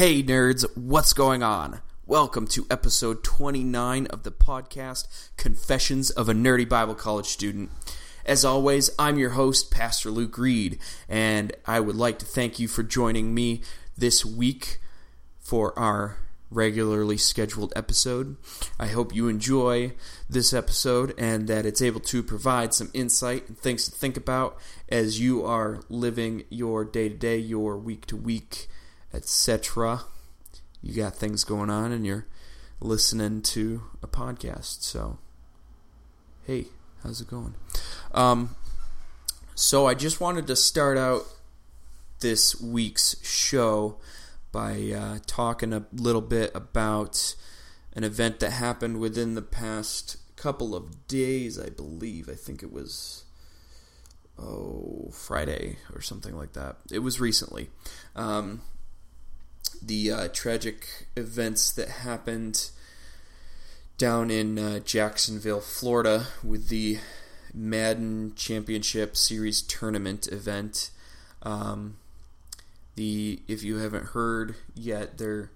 Hey nerds, what's going on? Welcome to episode 29 of the podcast Confessions of a Nerdy Bible College Student. As always, I'm your host, Pastor Luc Reed, and I would like to thank you for joining me this week for our regularly scheduled episode. I hope you enjoy this episode and that it's able to provide some insight and things to think about as you are living your day to day, your week to week, etc. You got things going on and you're listening to a podcast. So, hey, how's it going? Um, so, I just wanted to start out this week's show by uh, talking a little bit about an event that happened within the past couple of days, I believe. I think it was oh Friday or something like that. It was recently. Um, the uh, tragic events that happened down in uh, Jacksonville, Florida, with the Madden Championship Series tournament event. Um, the if you haven't heard yet, there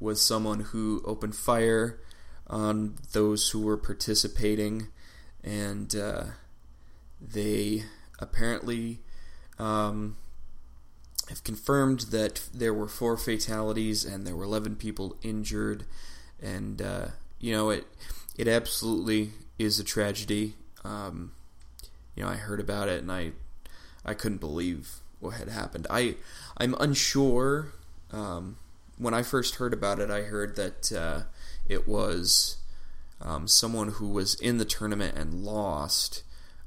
was someone who opened fire on those who were participating, and uh, they apparently um, have confirmed that there were four fatalities and there were 11 people injured, and uh, you know it it absolutely is a tragedy. Um, you know, I heard about it and I I couldn't believe what had happened. I I'm unsure. Um, when I first heard about it, I heard that uh, it was um, someone who was in the tournament and lost,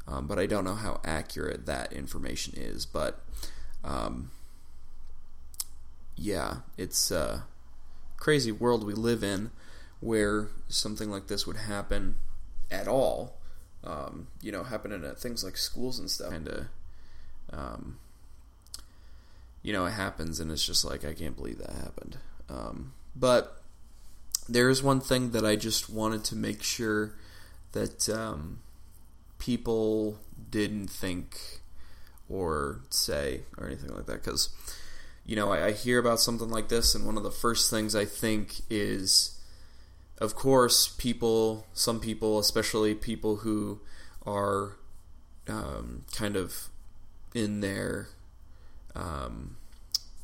um, but I don't know how accurate that information is. But um, yeah, it's a crazy world we live in where something like this would happen at all. Um, you know, happening at things like schools and stuff. Kind of um, you know, it happens, and it's just like I can't believe that happened. Um, but there is one thing that I just wanted to make sure that um, people didn't think or say or anything like that, because you know I, I hear about something like this, and one of the first things I think is, of course, people, some people, especially people who are um, kind of in their um,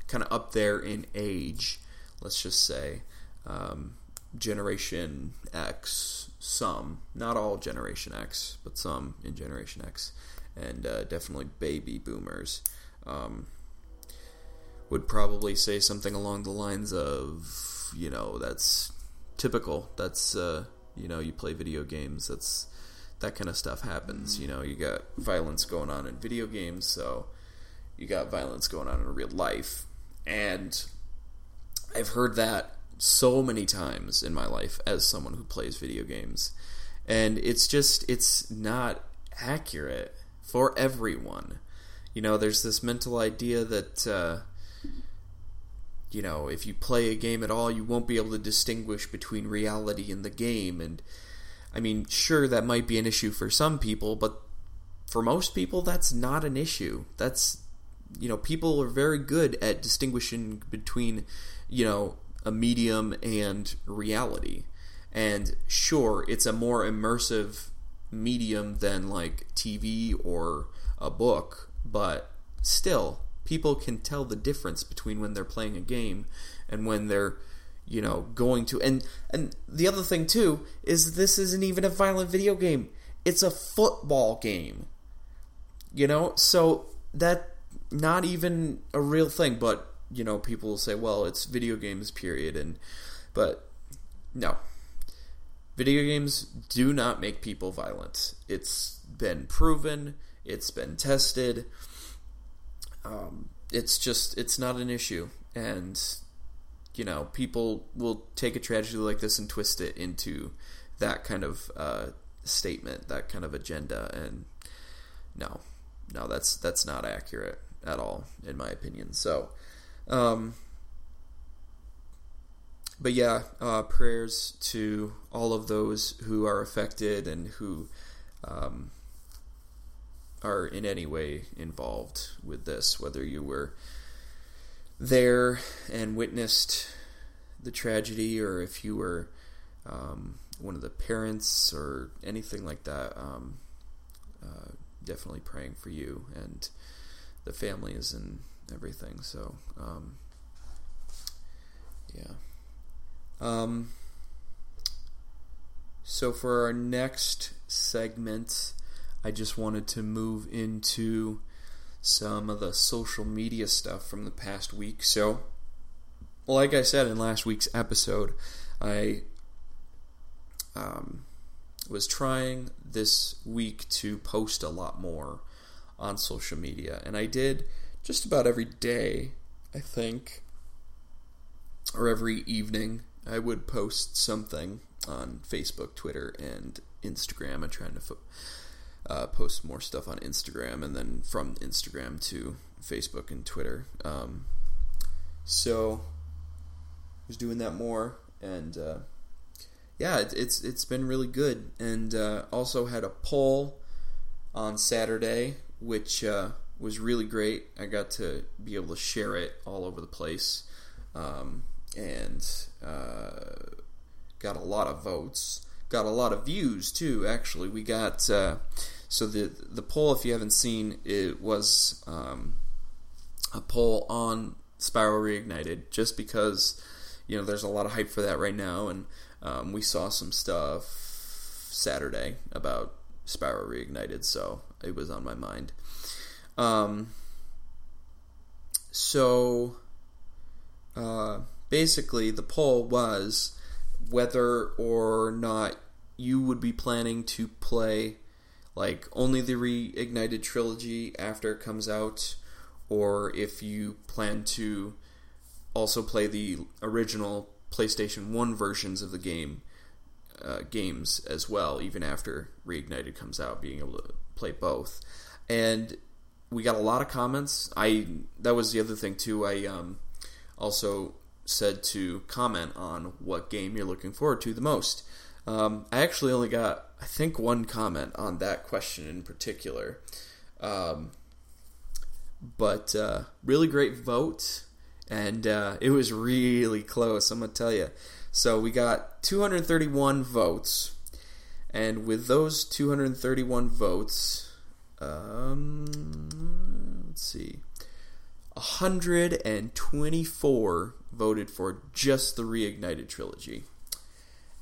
kind of up there in age, let's just say. Um, Generation X, some, not all Generation X, but some in Generation X, and uh, definitely baby boomers, um, would probably say something along the lines of, you know, that's typical. That's, uh, you know, you play video games. That's that kind of stuff happens. You know, you got violence going on in video games, so you got violence going on in real life. And I've heard that so many times in my life as someone who plays video games. And it's just, it's not accurate for everyone. You know, there's this mental idea that, uh, you know, if you play a game at all, you won't be able to distinguish between reality and the game. And, I mean, sure, that might be an issue for some people, but for most people, that's not an issue. That's you know, people are very good at distinguishing between, you know, a medium and reality. And sure, it's a more immersive medium than like TV or a book, but still, people can tell the difference between when they're playing a game and when they're you know going to and and the other thing too is this isn't even a violent video game it's a football game you know so that not even a real thing, but you know, people will say, well, it's video games, period. And but no, video games do not make people violent. It's been proven. It's been tested. Um, it's just it's not an issue, and you know, people will take a tragedy like this and twist it into that kind of uh, statement, that kind of agenda, and no, no, that's that's not accurate at all, in my opinion. So, um, but yeah, uh, prayers to all of those who are affected and who um, are in any way involved with this, whether you were there and witnessed the tragedy or if you were um, one of the parents or anything like that, um, uh, definitely praying for you and the families and everything. So, um, yeah. Um, so for our next segment, I just wanted to move into some of the social media stuff from the past week. So, like I said in last week's episode, I um, was trying this week to post a lot more on social media, and I did just about every day, I think, or every evening. I would post something on Facebook, Twitter, and Instagram. I'm trying to fo- uh, post more stuff on Instagram, and then from Instagram to Facebook and Twitter. Um, so I was doing that more, and uh, yeah, it, it's it's been really good. And uh, also had a poll on Saturday, which uh, was really great. I got to be able to share it all over the place, um, and uh, got a lot of votes. Got a lot of views too. Actually, we got uh, so the the poll. If you haven't seen, it was um, a poll on Spyro Reignited, just because you know there's a lot of hype for that right now, and um, we saw some stuff Saturday about Spyro Reignited, so it was on my mind. Um, so uh, basically, the poll was whether or not you would be planning to play like only the reignited trilogy after it comes out or if you plan to also play the original PlayStation 1 versions of the game uh, games as well even after reignited comes out being able to play both. And we got a lot of comments. I that was the other thing too. I um, also said to comment on what game you're looking forward to the most. Um, I actually only got, I think, one comment on that question in particular. Um, but uh, really great vote, and uh, it was really close, I'm going to tell you. So we got 231 votes, and with those 231 votes, um, let's see, 124 voted for just the Reignited trilogy,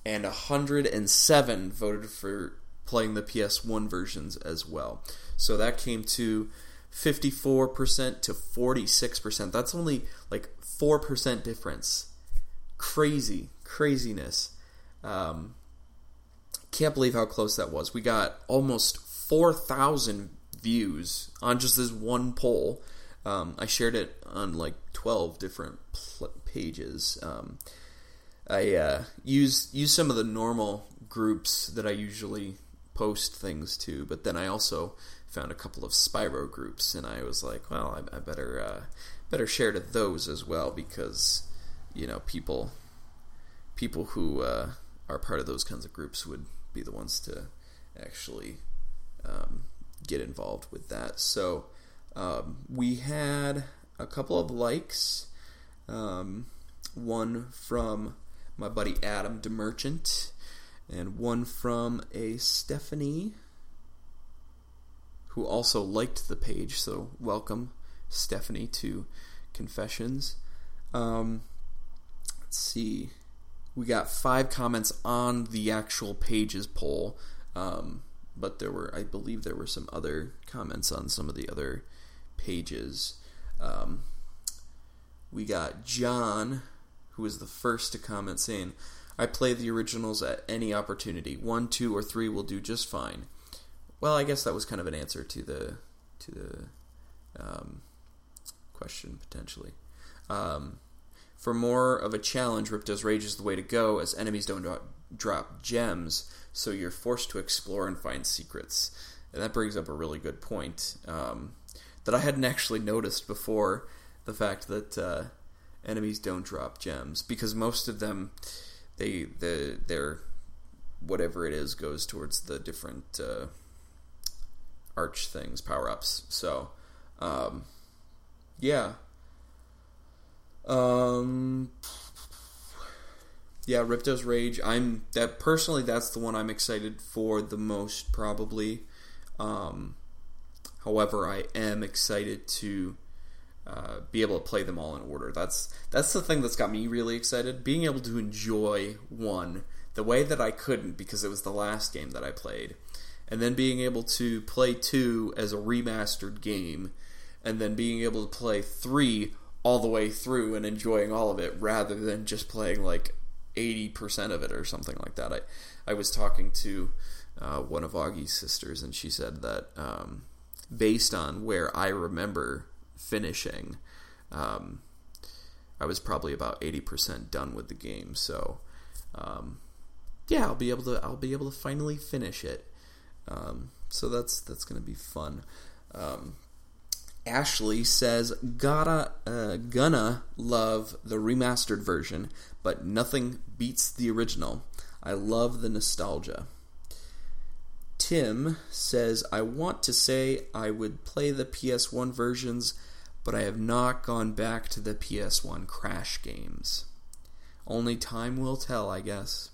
and 107 voted for playing the PS1 versions as well. So that came to 54% to 46%. That's only like 4% difference. Crazy, craziness. Um, can't believe how close that was. We got almost 4,000 views on just this one poll. Um, I shared it on like 12 different pl- pages. Um, I uh, use use some of the normal groups that I usually post things to, but then I also found a couple of Spyro groups, and I was like, well, I, I better uh, better share to those as well because you know people people who uh, are part of those kinds of groups would be the ones to actually um, get involved with that. So um, we had a couple of likes um, one from my buddy Adam DeMerchant, and one from a Stephanie who also liked the page. So welcome, Stephanie, to Confessions. Um, let's see. We got five comments on the actual pages poll, um, but there were, I believe, there were some other comments on some of the other pages. Um, we got John, who was the first to comment, saying, I play the originals at any opportunity. One, two, or three will do just fine. Well, I guess that was kind of an answer to the to the um, question potentially. Um, for more of a challenge, Ripto's Rage is the way to go, as enemies don't drop gems, so you're forced to explore and find secrets. And that brings up a really good point um, that I hadn't actually noticed before the fact that uh, enemies don't drop gems because most of them they the their whatever it is goes towards the different uh, arch things power ups. So um, yeah. Um, yeah, Ripto's Rage. I'm that personally. That's the one I'm excited for the most, probably. Um, however, I am excited to uh, be able to play them all in order. That's that's the thing that's got me really excited. Being able to enjoy one the way that I couldn't because it was the last game that I played, and then being able to play two as a remastered game, and then being able to play three all the way through and enjoying all of it rather than just playing like 80% of it or something like that. I, I was talking to uh, one of Augie's sisters, and she said that um, based on where I remember finishing, um, I was probably about 80% done with the game. So, um, yeah, I'll be able to I'll be able to finally finish it. Um, so that's that's to be fun. Um, Ashley says, "Gotta uh, gonna love the remastered version, but nothing beats the original. I love the nostalgia." Tim says, "I want to say I would play the PS1 versions, but I have not gone back to the PS1 Crash games. Only time will tell, I guess."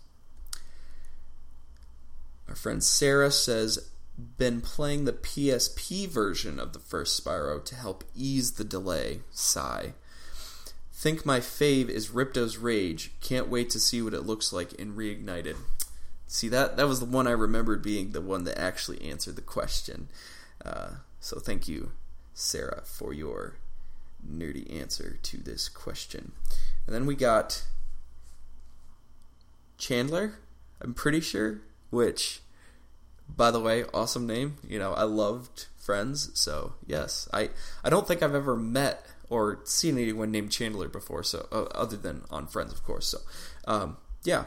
Our friend Sarah says, been playing the PSP version of the first Spyro to help ease the delay. Sigh. Think my fave is Ripto's Rage. Can't wait to see what it looks like in Reignited. See that that was the one I remembered being the one that actually answered the question. Uh, so thank you, Sarah, for your nerdy answer to this question. And then we got Chandler. I'm pretty sure, which by the way, awesome name. You know, I loved Friends, so yes, I I don't think I've ever met or seen anyone named Chandler before, so uh, other than on Friends, of course. So, um, yeah.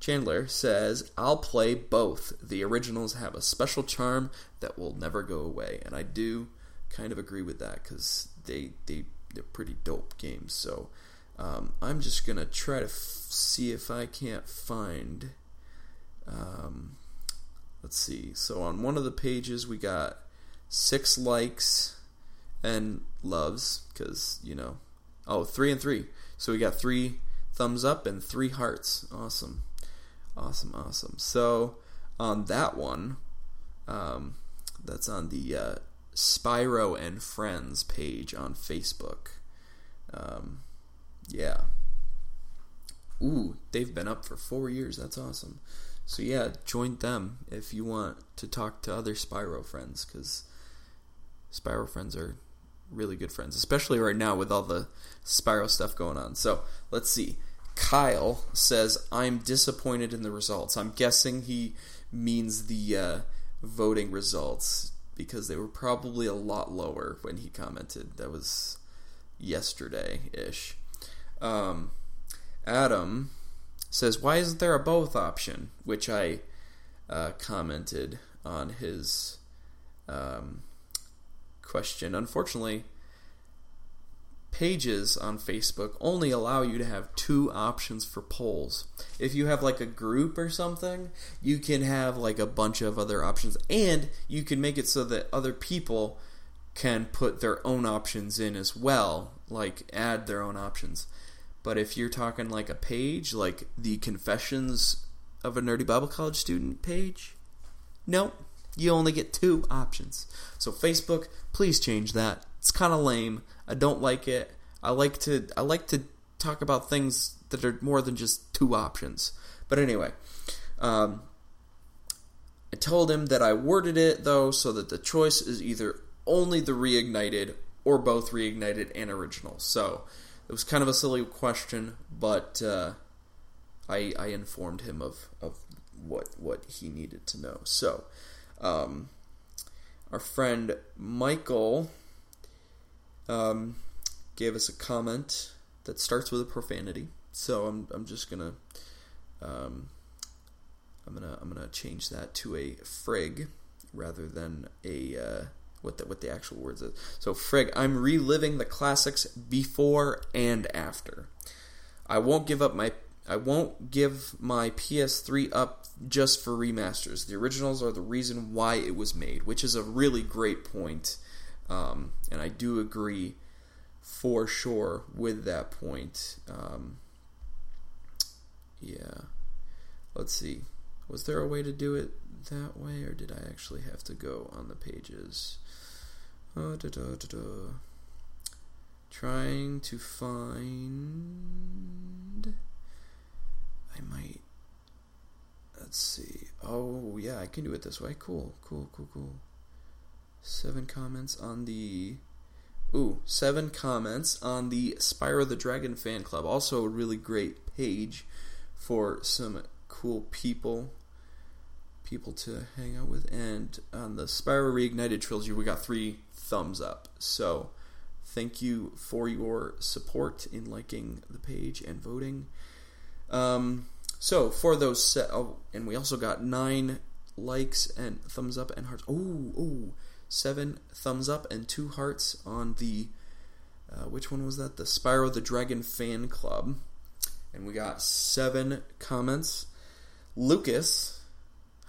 Chandler says, I'll play both. The originals have a special charm that will never go away. And I do kind of agree with that because they, they, they're pretty dope games. So um, I'm just to try to f- see if I can't find um, let's see. So on one of the pages, we got six likes and loves because you know, oh, three and three. So we got three thumbs up and three hearts. Awesome, awesome, awesome. So on that one, um, that's on the uh, Spyro and Friends page on Facebook. Um, yeah. Ooh, they've been up for four years. That's awesome. So yeah, join them if you want to talk to other Spyro friends because Spyro friends are really good friends, especially right now with all the Spyro stuff going on. So let's see. Kyle says, "I'm disappointed in the results." I'm guessing he means the uh, voting results because they were probably a lot lower when he commented. That was yesterday ish. Um, Adam says, Why isn't there a both option? Which I uh, commented on his um, question. Unfortunately, pages on Facebook only allow you to have two options for polls. If you have like a group or something, you can have like a bunch of other options, and you can make it so that other people can put their own options in as well, like add their own options. But if you're talking like a page, like the Confessions of a Nerdy Bible College Student page, no, you only get two options. So Facebook, please change that. It's kind of lame. I don't like it. I like to I like to talk about things that are more than just two options. But anyway, um, I told him that I worded it though so that the choice is either only the reignited or both reignited and original. So it was kind of a silly question, but uh, I, I informed him of, of what what he needed to know. So, um, our friend Michael um, gave us a comment that starts with a profanity. So I'm I'm just gonna um, I'm gonna I'm gonna change that to a frig rather than a uh, what the what the actual words is. So frig, I'm reliving the classics before and after. I won't give up my I won't give my PS3 up just for remasters. The originals are the reason why it was made, which is a really great point. Um, and I do agree for sure with that point. Um, Yeah. Let's see. Was there a way to do it that way, or did I actually have to go on the pages? Uh, da, da, da, Trying to find. I might. Let's see. Oh, yeah, I can do it this way. Cool, cool, cool, cool. Seven comments on the. Ooh, seven comments on the Spyro the Dragon fan club. Also, a really great page for some cool people people to hang out with. And on the Spyro Reignited trilogy, we got three thumbs up. So thank you for your support in liking the page and voting. Um, so for those, set, oh, and we also got nine likes and thumbs up and hearts. Oh, oh, seven thumbs up and two hearts on the. Uh, which one was that? The Spyro the Dragon fan club. And we got seven comments. Lucas,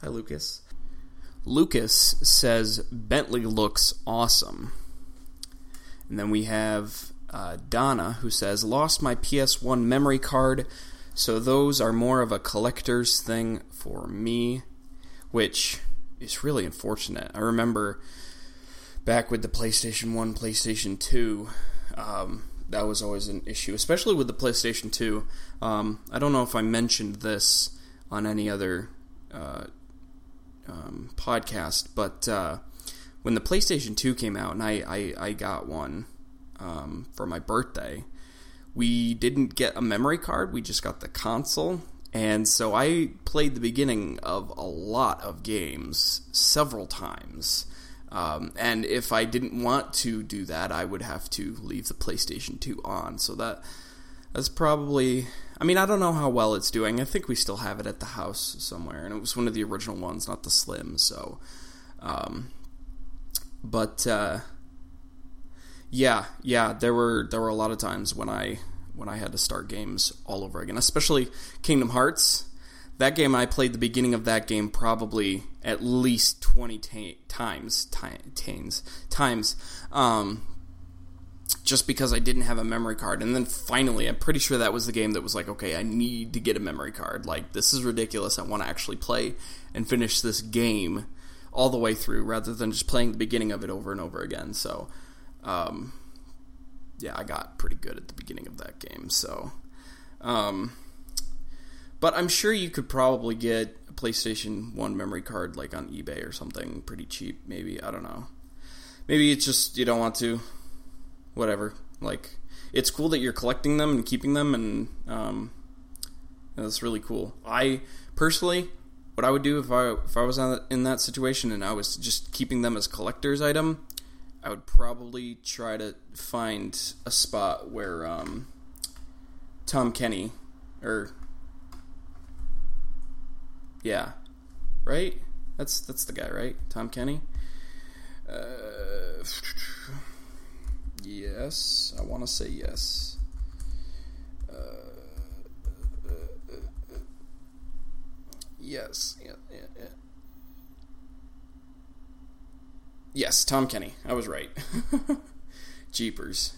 hi Lucas. Lucas says Bentley looks awesome. And then we have uh, Donna who says lost my PS1 memory card, so those are more of a collector's thing for me, which is really unfortunate. I remember back with the PlayStation 1, PlayStation 2, um, that was always an issue, especially with the PlayStation 2. Um, I don't know if I mentioned this on any other uh, um, podcast, but uh, when the PlayStation 2 came out, and I, I, I got one um, for my birthday, we didn't get a memory card, we just got the console. And so I played the beginning of a lot of games several times. Um, and if I didn't want to do that, I would have to leave the PlayStation 2 on. So that that's probably. I mean, I don't know how well it's doing. I think we still have it at the house somewhere, and it was one of the original ones, not the Slim. So, um, but uh, yeah, yeah, there were there were a lot of times when I when I had to start games all over again, especially Kingdom Hearts that game I played the beginning of that game probably at least 20 ta- times times times um, just because I didn't have a memory card. And then finally I'm pretty sure that was the game that was like okay I need to get a memory card. Like this is ridiculous. I want to actually play and finish this game all the way through rather than just playing the beginning of it over and over again. So um, yeah I got pretty good at the beginning of that game. So um, but I'm sure you could probably get a PlayStation 1 memory card like on eBay or something pretty cheap, maybe. I don't know. Maybe it's just you don't want to. Whatever. Like, it's cool that you're collecting them and keeping them, and um, that's really cool. I personally, what I would do if I if I was in that situation and I was just keeping them as collector's item, I would probably try to find a spot where um, Tom Kenny or yeah, right. That's that's the guy, right? Tom Kenny. Uh, yes, I want to say yes. Uh, yes, yeah, yeah, yeah. Yes, Tom Kenny. I was right. Jeepers.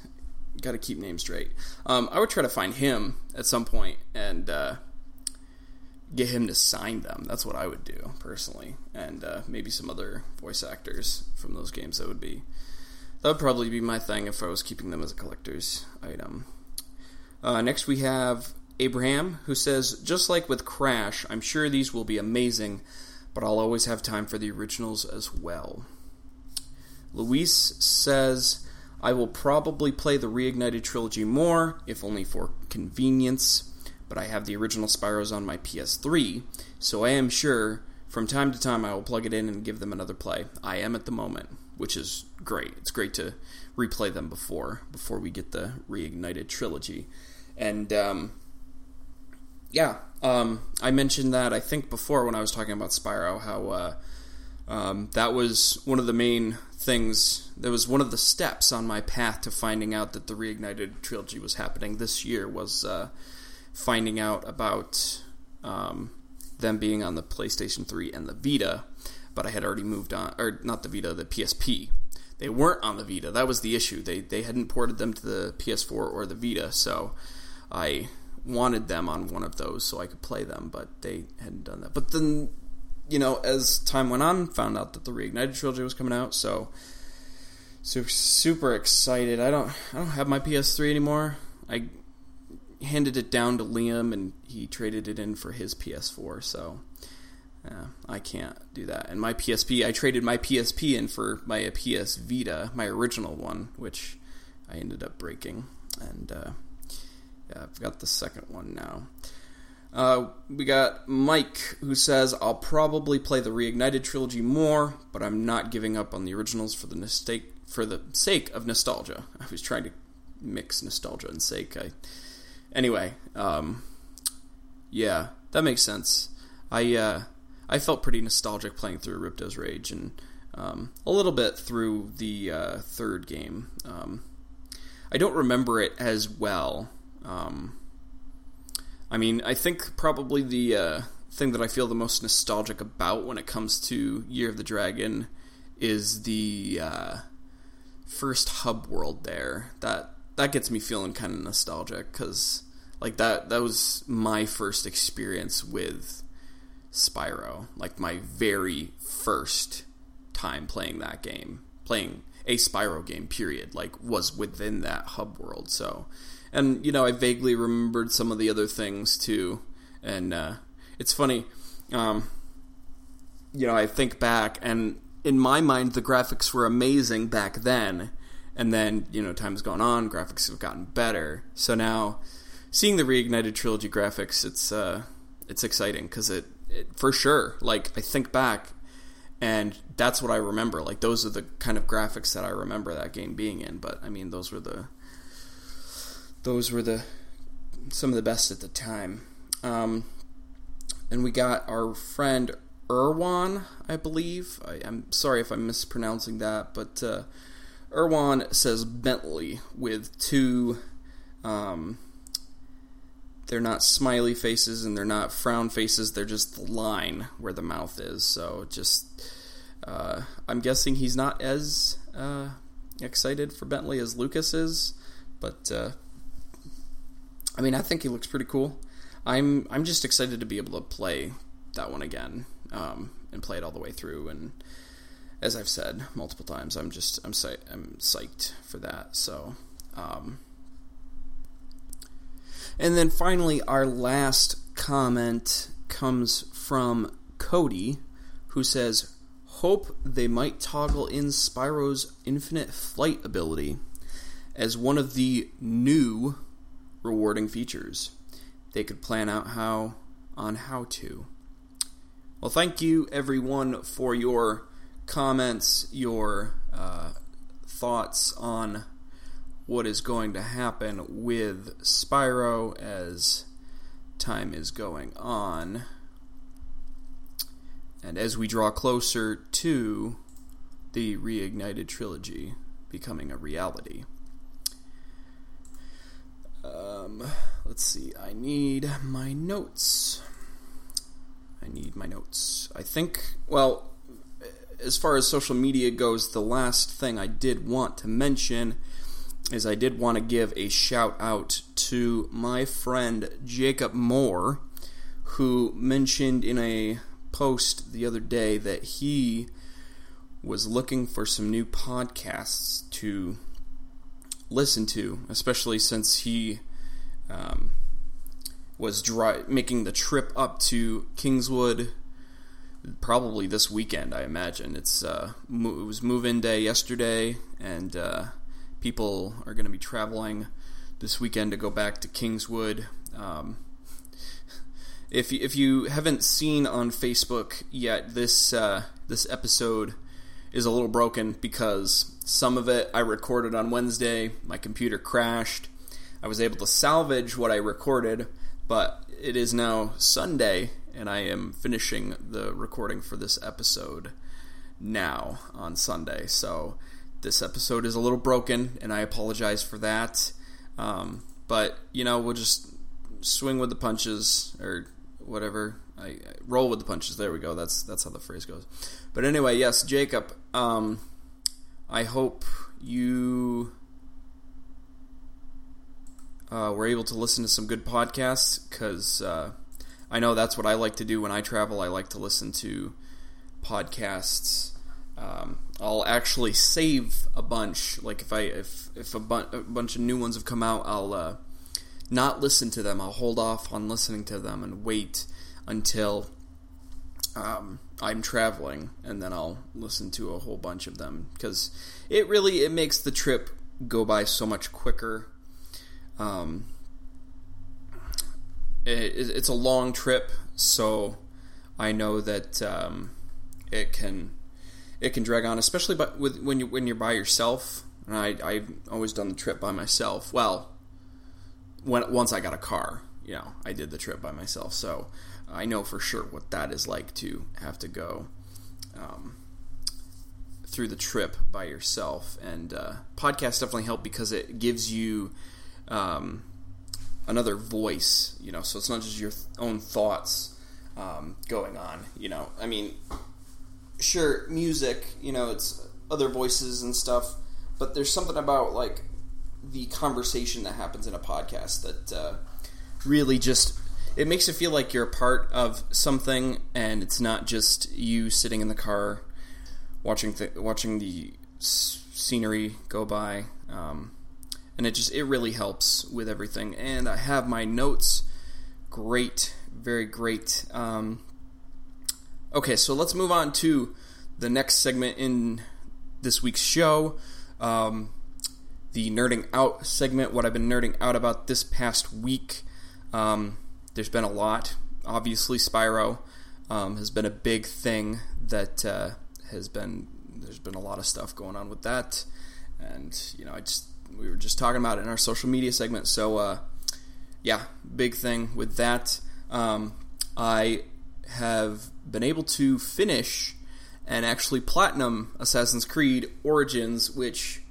Got to keep names straight. Um, I would try to find him at some point and uh, get him to sign them. That's what I would do personally, and uh, maybe some other voice actors from those games. That would be that would probably be my thing if I was keeping them as a collector's item. Uh, next, we have Abraham, who says, just like with Crash, I'm sure these will be amazing, but I'll always have time for the originals as well. Luis says, I will probably play the Reignited trilogy more, if only for convenience but I have the original Spyros on my PS3, so I am sure from time to time I will plug it in and give them another play. I am at the moment, which is great. It's great to replay them before before we get the reignited trilogy, and um, yeah, um, I mentioned that I think before when I was talking about Spyro how uh, um, that was one of the main things. That was one of the steps on my path to finding out that the reignited trilogy was happening this year. Was uh, finding out about um, them being on the PlayStation 3 and the Vita, but I had already moved on, or not the Vita, the PSP. They weren't on the Vita. That was the issue. They they hadn't ported them to the PS4 or the Vita, so I wanted them on one of those so I could play them, but they hadn't done that. But then, you know, as time went on, found out that the Reignited trilogy was coming out, so so super excited. I don't I don't have my PS3 anymore. I handed it down to Liam and he traded it in for his PS4, so uh, I can't do that. And my PSP, I traded my PSP in for my PS Vita, my original one, which I ended up breaking. And uh, yeah, I've got the second one now. Uh, we got Mike who says, I'll probably play the Reignited trilogy more, but I'm not giving up on the originals for the mistake for the sake of nostalgia. I was trying to mix nostalgia and sake. I anyway, um, yeah, that makes sense. I uh, I felt pretty nostalgic playing through Ripto's Rage and um, a little bit through the uh, third game. Um, I don't remember it as well. Um, I mean, I think probably the uh, thing that I feel the most nostalgic about when it comes to Year of the Dragon is the uh, first hub world there. That that gets me feeling kind of nostalgic because like that that was my first experience with Spyro, like my very first time playing that game, playing a Spyro game. Period. Like was within that hub world. So, and you know, I vaguely remembered some of the other things too. And uh, it's funny, um, you know, I think back, and in my mind, the graphics were amazing back then. And then, you know, time's gone on, graphics have gotten better. So now, seeing the reignited trilogy graphics, it's uh, it's exciting because it it, for sure. Like I think back, and that's what I remember. Like those are the kind of graphics that I remember that game being in. But I mean, those were the those were the some of the best at the time. Um, and we got our friend Irwan, I believe. I, am sorry if I'm mispronouncing that, but uh, Irwan says Bentley with two um, they're not smiley faces and they're not frown faces. They're just the line where the mouth is. So just, uh, I'm guessing he's not as uh, excited for Bentley as Lucas is, but uh, I mean, I think he looks pretty cool. I'm I'm just excited to be able to play that one again um, and play it all the way through. And as I've said multiple times, I'm just I'm I'm psyched for that. So. Um, and then finally, our last comment comes from Cody, who says, Hope they might toggle in Spyro's infinite flight ability as one of the new rewarding features. They could plan out how on how to. Well, thank you everyone for your comments, your uh, thoughts on what is going to happen with Spyro as time is going on. And as we draw closer to the reignited trilogy becoming a reality. Um, let's see, I need my notes. I need my notes. I think, well, as far as social media goes, the last thing I did want to mention is I did want to give a shout out to my friend Jacob Moore, who mentioned in a post the other day that he was looking for some new podcasts to listen to, especially since he um, was dry, making the trip up to Kingswood probably this weekend. I imagine it's uh, it was move-in day yesterday, and uh, people are going to be traveling this weekend to go back to Kingswood. Um, if if you haven't seen on Facebook yet, this uh, this episode is a little broken because some of it I recorded on Wednesday. My computer crashed. I was able to salvage what I recorded, but it is now Sunday, and I am finishing the recording for this episode now on Sunday. So this episode is a little broken, and I apologize for that. Um, but you know, we'll just swing with the punches or whatever. I, I, roll with the punches. There we go. That's that's how the phrase goes. But anyway, yes, Jacob. Um, I hope you. uh, were able to listen to some good podcasts because uh, I know that's what I like to do when I travel. I like to listen to podcasts. Um, I'll actually save a bunch. Like if I if if a, bu- a bunch of new ones have come out, I'll uh, not listen to them. I'll hold off on listening to them and wait until um, I'm traveling, and then I'll listen to a whole bunch of them because it really it makes the trip go by so much quicker. Um, it, it's a long trip, so I know that um, it can it can drag on, especially but with when you when you're by yourself. And I I've always done the trip by myself. Well, when once I got a car, you know, I did the trip by myself, so I know for sure what that is like to have to go um, through the trip by yourself. And uh, podcasts definitely help because it gives you um, another voice, you know. So it's not just your th- own thoughts um, going on, you know. I mean, sure, music, you know, it's other voices and stuff, but there's something about like the conversation that happens in a podcast that uh, really just it makes it feel like you're a part of something and it's not just you sitting in the car watching watching the s- scenery go by um, and it just it really helps with everything and i have my notes great very great um, okay so let's move on to the next segment in this week's show um, the nerding out segment, what I've been nerding out about this past week. Um, there's been a lot. Obviously, Spyro um, has been a big thing that uh, has been. There's been a lot of stuff going on with that, and you know, I just we were just talking about it in our social media segment. So, uh, yeah, big thing with that. Um, I have been able to finish and actually platinum Assassin's Creed Origins, which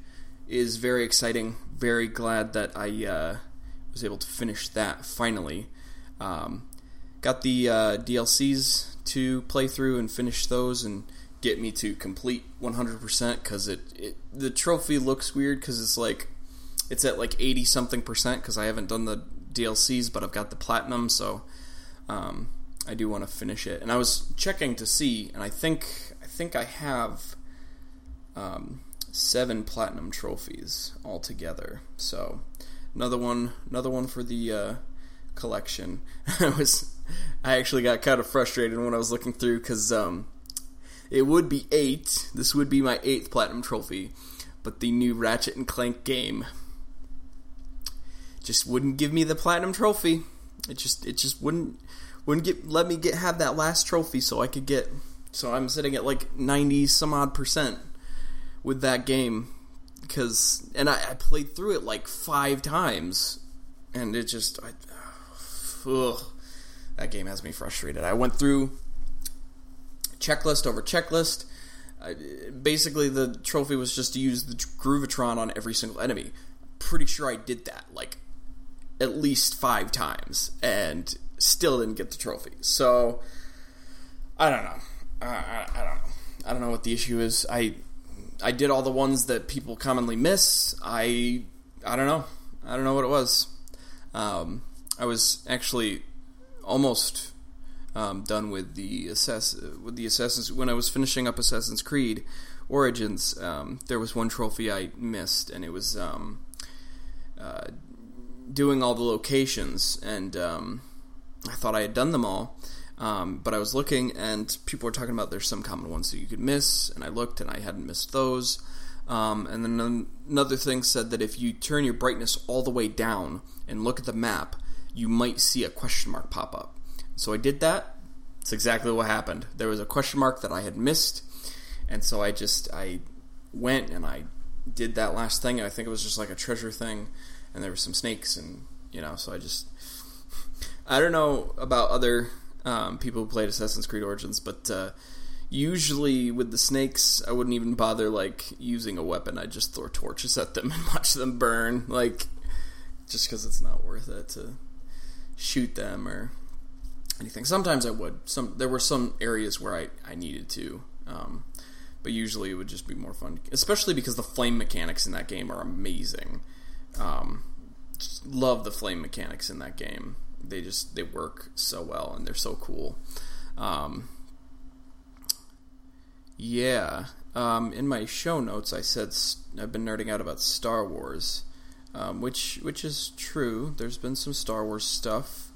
is very exciting. Very glad that I uh, was able to finish that finally. Um, got the uh, DLCs to play through and finish those and get me to complete 100% because it, it the trophy looks weird because it's like it's at like 80 something percent because I haven't done the DLCs but I've got the platinum so um, I do want to finish it and I was checking to see and I think I think I have um, seven platinum trophies altogether. So another one, another one for the uh, collection. I was, I actually got kind of frustrated when I was looking through because um, it would be eight. This would be my eighth platinum trophy, but the new Ratchet and Clank game just wouldn't give me the platinum trophy. It just, it just wouldn't, wouldn't get let me get have that last trophy so I could get. So I'm sitting at like ninety some odd percent with that game because and I, I, played through it like five times and it just I, ugh, that game has me frustrated i went through checklist over checklist I, basically the trophy was just to use the groovitron on every single enemy pretty sure i did that like at least five times and still didn't get the trophy so i don't know I, I, don't know i don't know what the issue is i I did all the ones that people commonly miss. I I don't know. I don't know what it was. Um, I was actually almost um, done with the assess with the Assassin's when I was finishing up Assassin's Creed Origins. Um, there was one trophy I missed, and it was um, uh, doing all the locations, and um, I thought I had done them all. Um, but I was looking, and people were talking about there's some common ones that you could miss, and I looked, and I hadn't missed those. Um, and then another thing said that if you turn your brightness all the way down and look at the map, you might see a question mark pop up. So I did that. It's exactly what happened. There was a question mark that I had missed, and so I just I went and I did that last thing. And I think it was just like a treasure thing, and there were some snakes, and you know, so I just I don't know about other um, people who played Assassin's Creed Origins, but uh, usually with the snakes, I wouldn't even bother like using a weapon. I'd just throw torches at them and watch them burn, like just because it's not worth it to shoot them or anything. Sometimes I would. Some there were some areas where I I needed to. Um, but usually it would just be more fun, especially because the flame mechanics in that game are amazing. Um, love the flame mechanics in that game. They just they work so well and they're so cool. Um, yeah, um, in my show notes, I said I've been nerding out about Star Wars, um, which which is true. There's been some Star Wars stuff,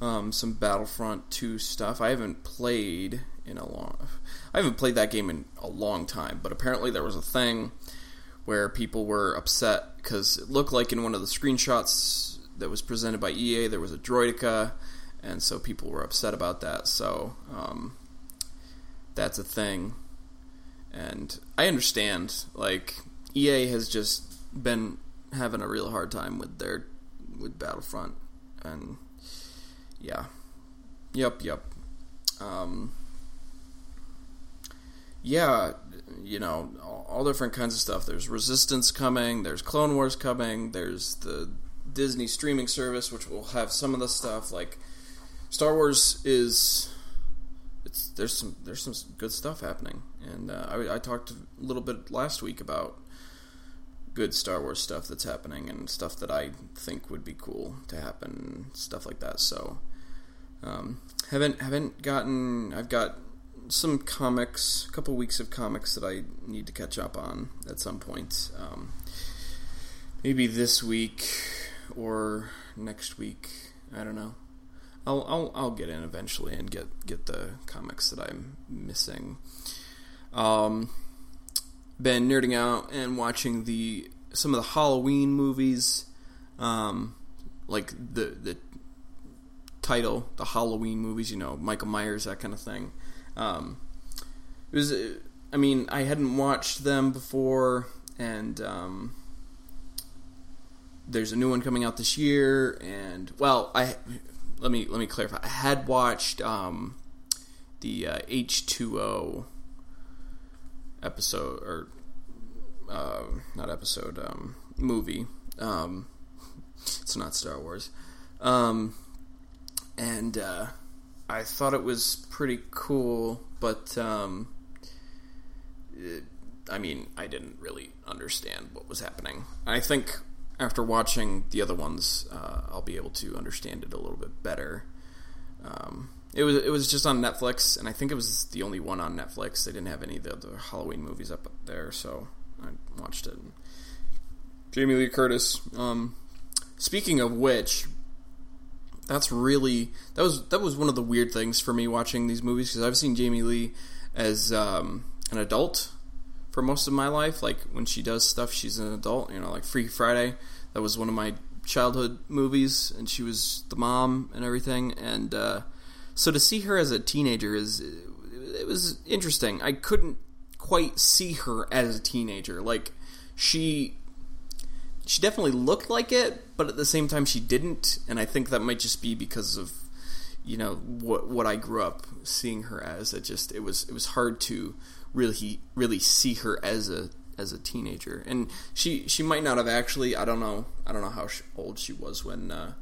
um, some Battlefront 2 stuff. I haven't played in a long, I haven't played that game in a long time. But apparently, there was a thing where people were upset because it looked like in one of the screenshots that was presented by EA there was a Droideka, and so people were upset about that. So um, that's a thing and I understand. Like EA has just been having a real hard time with their with Battlefront, and yeah, yep, yep. Um, yeah, you know, all, different kinds of stuff. There's Resistance coming. There's Clone Wars coming. There's the Disney streaming service, which will have some of the stuff. Like Star Wars is it's there's some there's some good stuff happening, and uh, I, I talked a little bit last week about good Star Wars stuff that's happening and stuff that I think would be cool to happen, stuff like that. So um, haven't haven't gotten. I've got some comics, a couple weeks of comics that I need to catch up on at some point. Um, maybe this week or next week. I don't know. I'll, I'll I'll get in eventually and get get the comics that I'm missing. Um, been nerding out and watching the some of the Halloween movies, um, like the the title, the Halloween movies. You know, Michael Myers, that kind of thing. Um, it was, I mean, I hadn't watched them before, and um, there's a new one coming out this year. And well, I let me let me clarify. I had watched um, the uh, H two O episode or uh, not episode um, movie. Um, it's not Star Wars, um, and uh, I thought it was pretty cool, but um, it, I mean, I didn't really understand what was happening. I think after watching the other ones, uh, I'll be able to understand it a little bit better. Um, it was it was just on Netflix, and I think it was the only one on Netflix. They didn't have any of the other Halloween movies up there, so I watched it. Jamie Lee Curtis. Um, speaking of which, that's really that was that was one of the weird things for me watching these movies because I've seen Jamie Lee as um, an adult for most of my life. Like when she does stuff, she's an adult. You know, like Freaky Friday. That was one of my childhood movies, and she was the mom and everything. And uh, so to see her as a teenager is it was interesting. I couldn't quite see her as a teenager. Like she she definitely looked like it, but at the same time she didn't. And I think that might just be because of you know what what I grew up seeing her as. It just it was it was hard to really really see her as a as a teenager, and she she might not have actually. I don't know. I don't know how old she was when uh,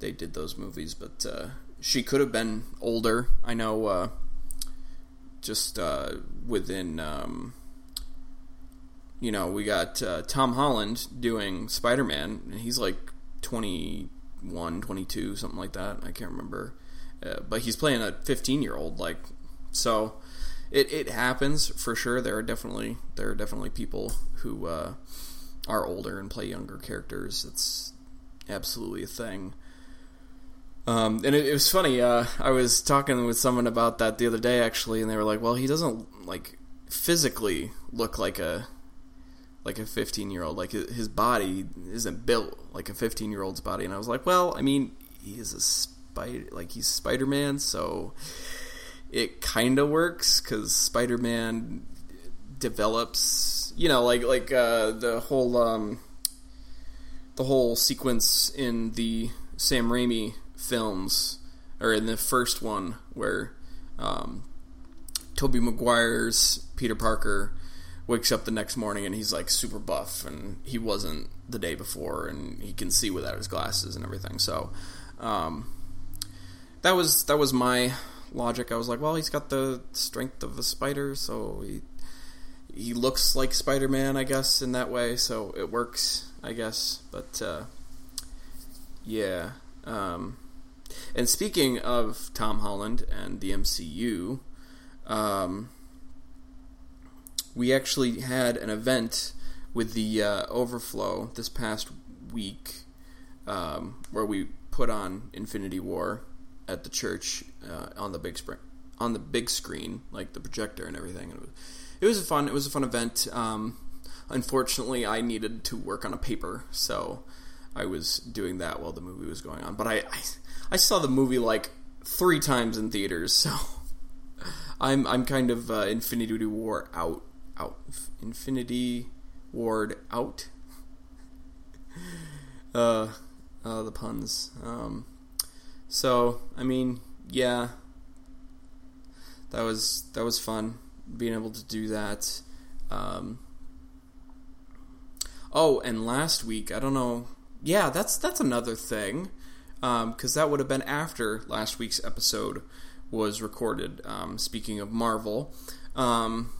they did those movies, but uh, she could have been older. I know. Uh, just uh, within, um, you know, we got uh, Tom Holland doing Spider Man, and he's like 21, 22, something like that. I can't remember. Uh, but he's playing a 15 year old, like, so it, it happens for sure. There are definitely there are definitely people who uh, are older and play younger characters. It's absolutely a thing. Um, and it, it, was funny. Uh, I was talking with someone about that the other day, actually, and they were like, "Well, he doesn't like physically look like a like a 15 year old. Like his body isn't built like a 15 year old's body." And I was like, "Well, I mean, he is a spider. Like he's Spider Man, so." it kind of works because Spider-Man develops, you know, like like uh, the whole um, the whole sequence in the Sam Raimi films, or in the first one where um, Tobey Maguire's Peter Parker wakes up the next morning and he's like super buff and he wasn't the day before and he can see without his glasses and everything. So um, that was that was my logic, I was like, well, he's got the strength of a spider, so he he looks like Spider Man, I guess, in that way. So it works, I guess. But uh, Yeah. Um, and speaking of Tom Holland and the MCU, um, we actually had an event with the uh, Overflow this past week um, where we put on Infinity War at the church uh, on the big spring on the big screen, like the projector and everything. It was, it was a fun. It was a fun event. Um, unfortunately, I needed to work on a paper, so I was doing that while the movie was going on. But I, I, I saw the movie like three times in theaters, so I'm I'm kind of uh, Infinity War out out Infinity Ward out. uh, uh, the puns. Um, so I mean, yeah, that was that was fun being able to do that. Um, oh, and last week, I don't know. Yeah, that's that's another thing because um, that would have been after last week's episode was recorded. Um, speaking of Marvel, um,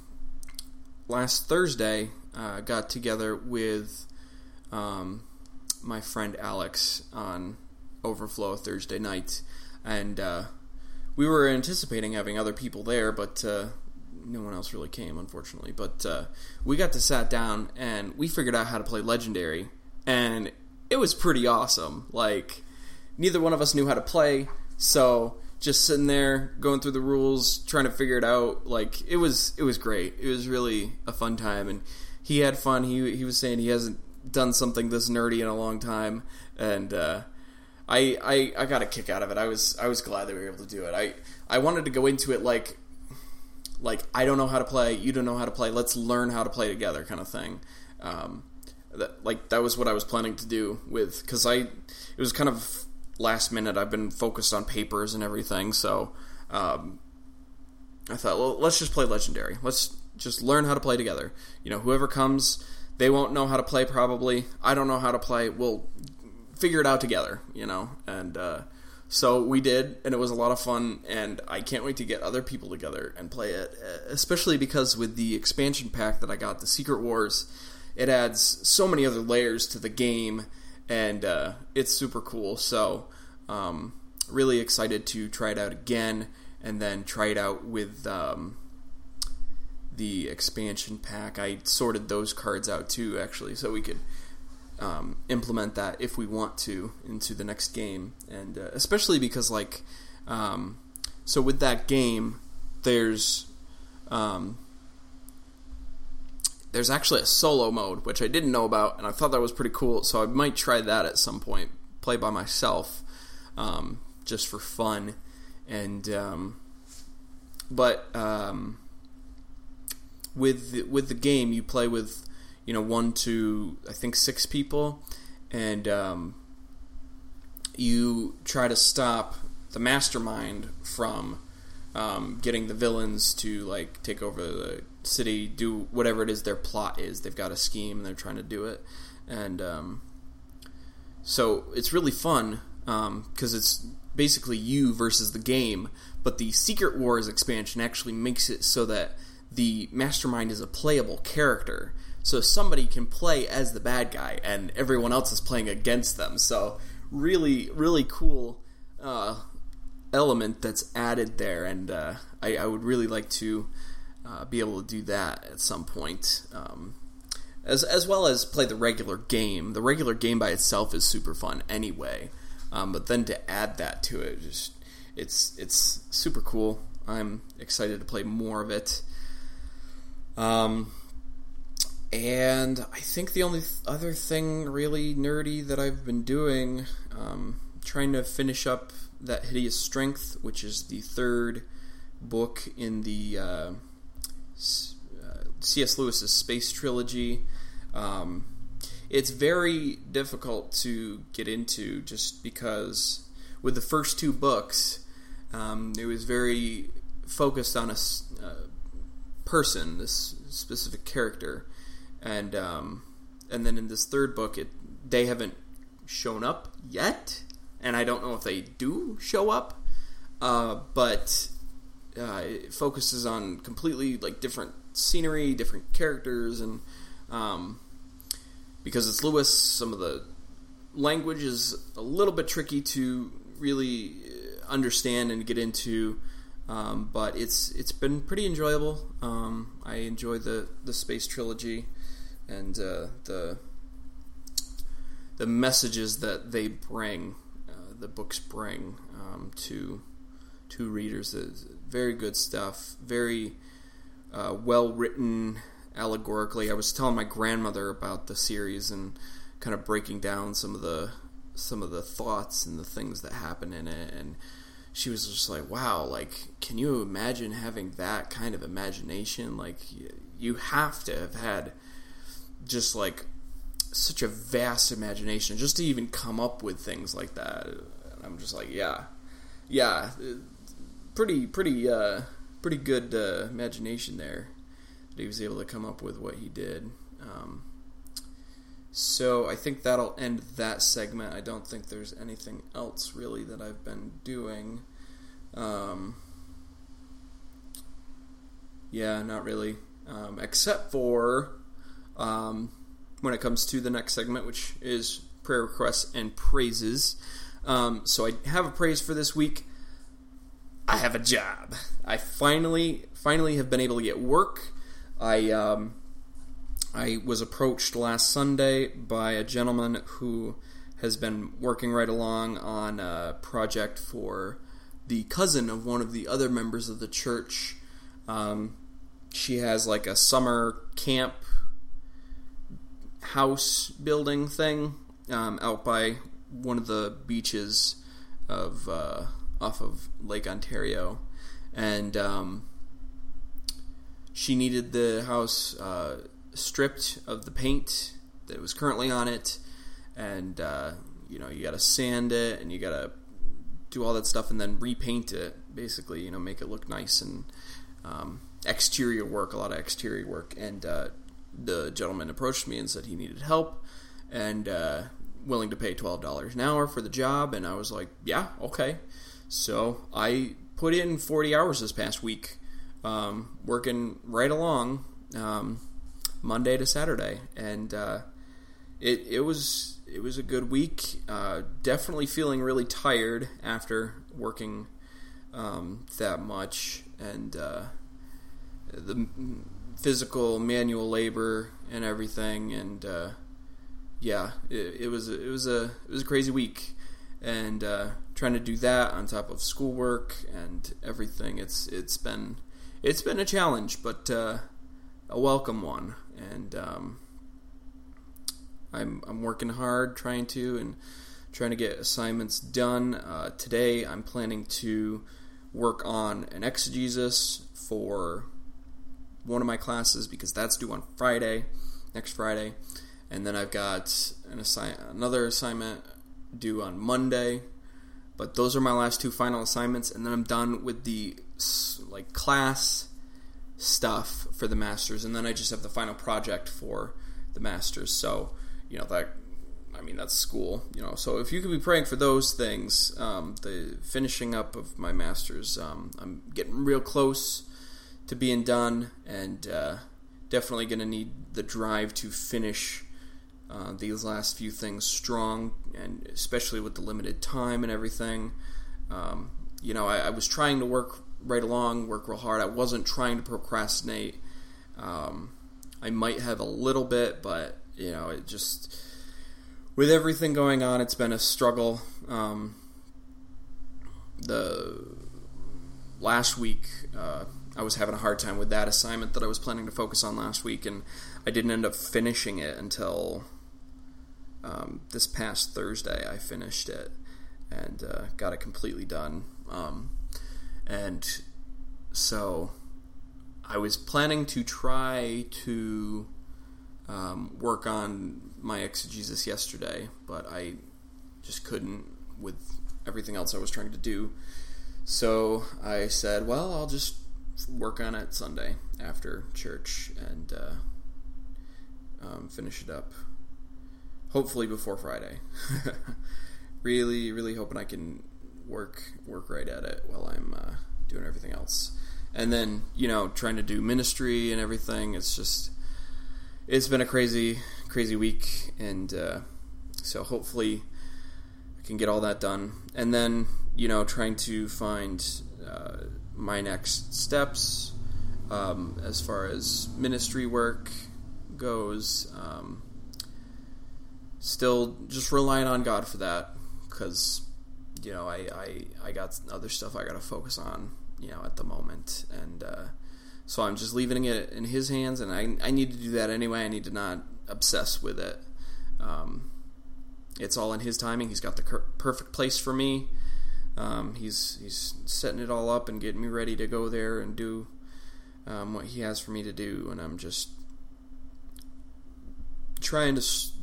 last Thursday uh, got together with um, my friend Alex on Overflow Thursday night, and uh, we were anticipating having other people there, but uh, no one else really came, unfortunately. But uh, we got to sat down and we figured out how to play Legendary, and it was pretty awesome. Like neither one of us knew how to play, so just sitting there going through the rules, trying to figure it out. Like it was, it was great. It was really a fun time, and he had fun. He he was saying he hasn't done something this nerdy in a long time, and uh, I, I I got a kick out of it. I was I was glad that we were able to do it. I I wanted to go into it like like I don't know how to play, you don't know how to play. Let's learn how to play together, kind of thing. Um, that like that was what I was planning to do with because I it was kind of last minute. I've been focused on papers and everything, so um, I thought, well, let's just play legendary. Let's just learn how to play together. You know, whoever comes, they won't know how to play probably. I don't know how to play. We'll figure it out together, you know. And uh, so we did, and it was a lot of fun. And I can't wait to get other people together and play it, especially because with the expansion pack that I got, the Secret Wars, it adds so many other layers to the game, and uh, it's super cool. So, um, really excited to try it out again, and then try it out with. Um, the expansion pack. I sorted those cards out too, actually, so we could um, implement that if we want to into the next game, and uh, especially because like, um, so with that game, there's um, there's actually a solo mode which I didn't know about, and I thought that was pretty cool. So I might try that at some point, play by myself, um, just for fun, and um, but um, with the, with the game you play with you know one to I think six people, and um, you try to stop the mastermind from um, getting the villains to like take over the city, do whatever it is their plot is. They've got a scheme and they're trying to do it, and um, so it's really fun because um, it's basically you versus the game. But the Secret Wars expansion actually makes it so that the mastermind is a playable character so somebody can play as the bad guy and everyone else is playing against them so really really cool uh, element that's added there and uh, I, I, would really like to uh, be able to do that at some point um, as, as well as play the regular game. The regular game by itself is super fun anyway. Um, but then to add that to it just it's it's super cool. I'm excited to play more of it. Um, and I think the only th- other thing really nerdy that I've been doing, um, trying to finish up that Hideous Strength, which is the third book in the uh, C.S. Uh, Lewis's Space Trilogy. Um, it's very difficult to get into just because with the first two books, um, it was very focused on a uh, person, this specific character and um, and then in this third book, it they haven't shown up yet, and I don't know if they do show up, uh, but uh, it focuses on completely like different scenery, different characters, and um, because it's Lewis, some of the language is a little bit tricky to really understand and get into. Um, but it's it's been pretty enjoyable. Um, I enjoy the the space trilogy and uh, the the messages that they bring, uh, the books bring um, to to readers. Very good stuff. Very uh, well written allegorically. I was telling my grandmother about the series and kind of breaking down some of the some of the thoughts and the things that happen in it and she was just like wow like can you imagine having that kind of imagination like you have to have had just like such a vast imagination just to even come up with things like that and i'm just like yeah yeah pretty pretty uh pretty good uh, imagination there that he was able to come up with what he did um, so I think that'll end that segment. I don't think there's anything else really that I've been doing. Um, yeah, not really. Um, except for um, when it comes to the next segment, which is prayer requests and praises. Um, so I have a praise for this week. I have a job. I finally, finally have been able to get work. I um, I was approached last Sunday by a gentleman who has been working right along on a project for the cousin of one of the other members of the church. Um, she has like a summer camp house building thing um, out by one of the beaches of uh, off of Lake Ontario, and um, she needed the house. Uh, stripped of the paint that was currently on it, and uh, you know you got to sand it and you got to do all that stuff and then repaint it. Basically, you know, make it look nice and um, exterior work, a lot of exterior work. And uh, the gentleman approached me and said he needed help and uh, willing to pay twelve dollars an hour for the job. And I was like, yeah, okay. So I put in forty hours this past week, um, working right along. Um, Monday to Saturday, and uh, it it was it was a good week. Uh, definitely feeling really tired after working um, that much, and uh, the physical manual labor and everything, and uh, yeah, it, it, was it was a it was a crazy week, and uh, trying to do that on top of schoolwork and everything. It's it's been it's been a challenge, but uh, a welcome one and um, I'm I'm working hard trying to and trying to get assignments done. Uh, today I'm planning to work on an exegesis for one of my classes because that's due on Friday, next Friday, and then I've got an assign another assignment due on Monday. But those are my last two final assignments, and then I'm done with the like class stuff for the masters, and then I just have the final project for the masters. So you know that I mean that's school, you know. So if you could be praying for those things, um, the finishing up of my masters, um, I'm getting real close to being done, and uh, definitely going to need the drive to finish uh, these last few things strong, and especially with the limited time and everything. Um, you know, I, I was trying to work right along, work real hard. I wasn't trying to procrastinate. Um, I might have a little bit, but you know, it just with everything going on, it's been a struggle. Um, the last week, uh, I was having a hard time with that assignment that I was planning to focus on last week, and I didn't end up finishing it until um, this past Thursday. I finished it and uh, got it completely done. Um, and so I was planning to try to um, work on my exegesis yesterday, but I just couldn't with everything else I was trying to do. So I said, well, I'll just work on it Sunday after church and uh, um, finish it up. Hopefully before Friday. really, really hoping I can work work right at it while I'm uh, doing everything else. And then you know trying to do ministry and everything. It's just it's been a crazy crazy week, and uh, so hopefully I can get all that done, and then you know trying to find uh, my next steps um, as far as ministry work goes. Um, still just relying on God for that because you know I, I I got other stuff I got to focus on you know at the moment. And uh, so I'm just leaving it in His hands and I I need to do that anyway. I need to not obsess with it. Um, it's all in His timing. He's got the cur- perfect place for me. Um, he's he's setting it all up and getting me ready to go there and do um, what He has for me to do. And I'm just trying to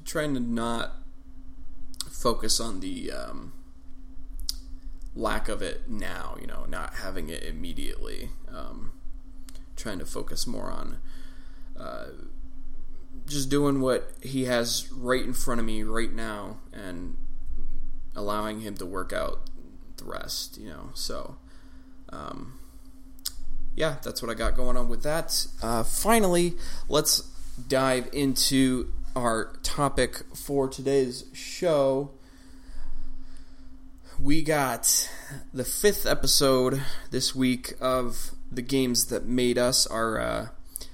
trying to not focus on the um, lack of it now. You know, not having it immediately. Um, trying to focus more on uh, just doing what he has right in front of me right now, and allowing him to work out the rest. You know, so. Um, yeah, that's what I got going on with that. Uh, finally, let's dive into our topic for today's show. We got the fifth episode this week of the games that made us, our uh,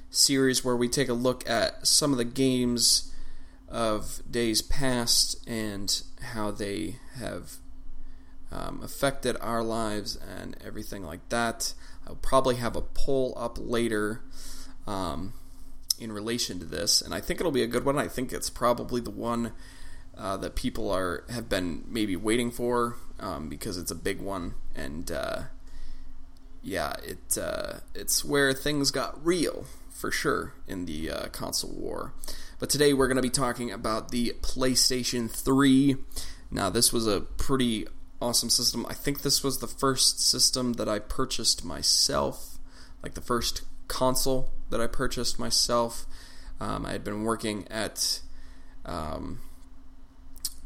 series where we take a look at some of the games of days past and how they have um, affected our lives and everything like that. I'll probably have a poll up later. Um, in relation to this, and I think it'll be a good one. I think it's probably the one uh, that people are have been maybe waiting for um, because it's a big one, and uh, yeah, it uh, it's where things got real for sure in the uh, console war. But today we're going to be talking about the PlayStation 3. Now, this was a pretty awesome system. I think this was the first system that I purchased myself, like the first console that I purchased myself. Um, I had been working at um,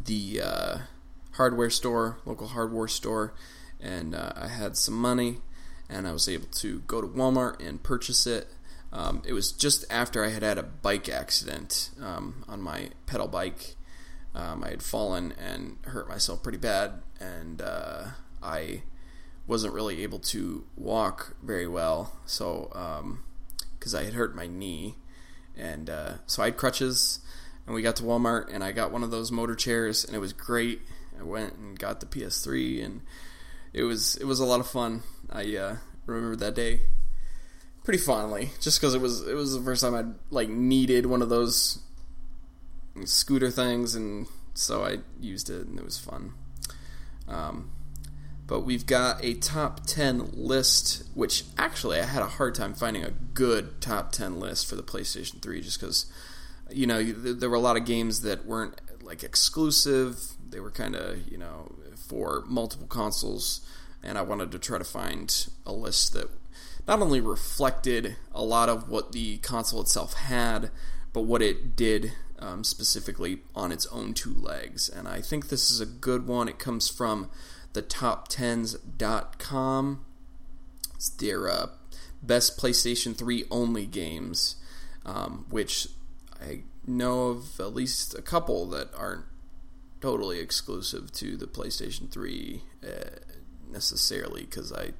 the uh, hardware store, local hardware store, and uh, I had some money, and I was able to go to Walmart and purchase it. Um, it was just after I had had a bike accident um, on my pedal bike. Um, I had fallen and hurt myself pretty bad, and uh, I wasn't really able to walk very well. So, because um, I had hurt my knee, and uh, so I had crutches. And we got to Walmart, and I got one of those motor chairs, and it was great. I went and got the PS3, and it was it was a lot of fun. I uh, remember that day pretty fondly, just because it was it was the first time I'd like needed one of those scooter things, and so I used it, and it was fun. Um, but we've got a top 10 list, which actually I had a hard time finding a good top 10 list for the PlayStation 3 just because, you know, there were a lot of games that weren't like exclusive. They were kind of, you know, for multiple consoles. And I wanted to try to find a list that not only reflected a lot of what the console itself had, but what it did um, specifically on its own two legs. And I think this is a good one. It comes from thetop10s.com. It's their uh, best PlayStation 3 only games, um, which I know of at least a couple that aren't totally exclusive to the PlayStation 3 uh, necessarily because I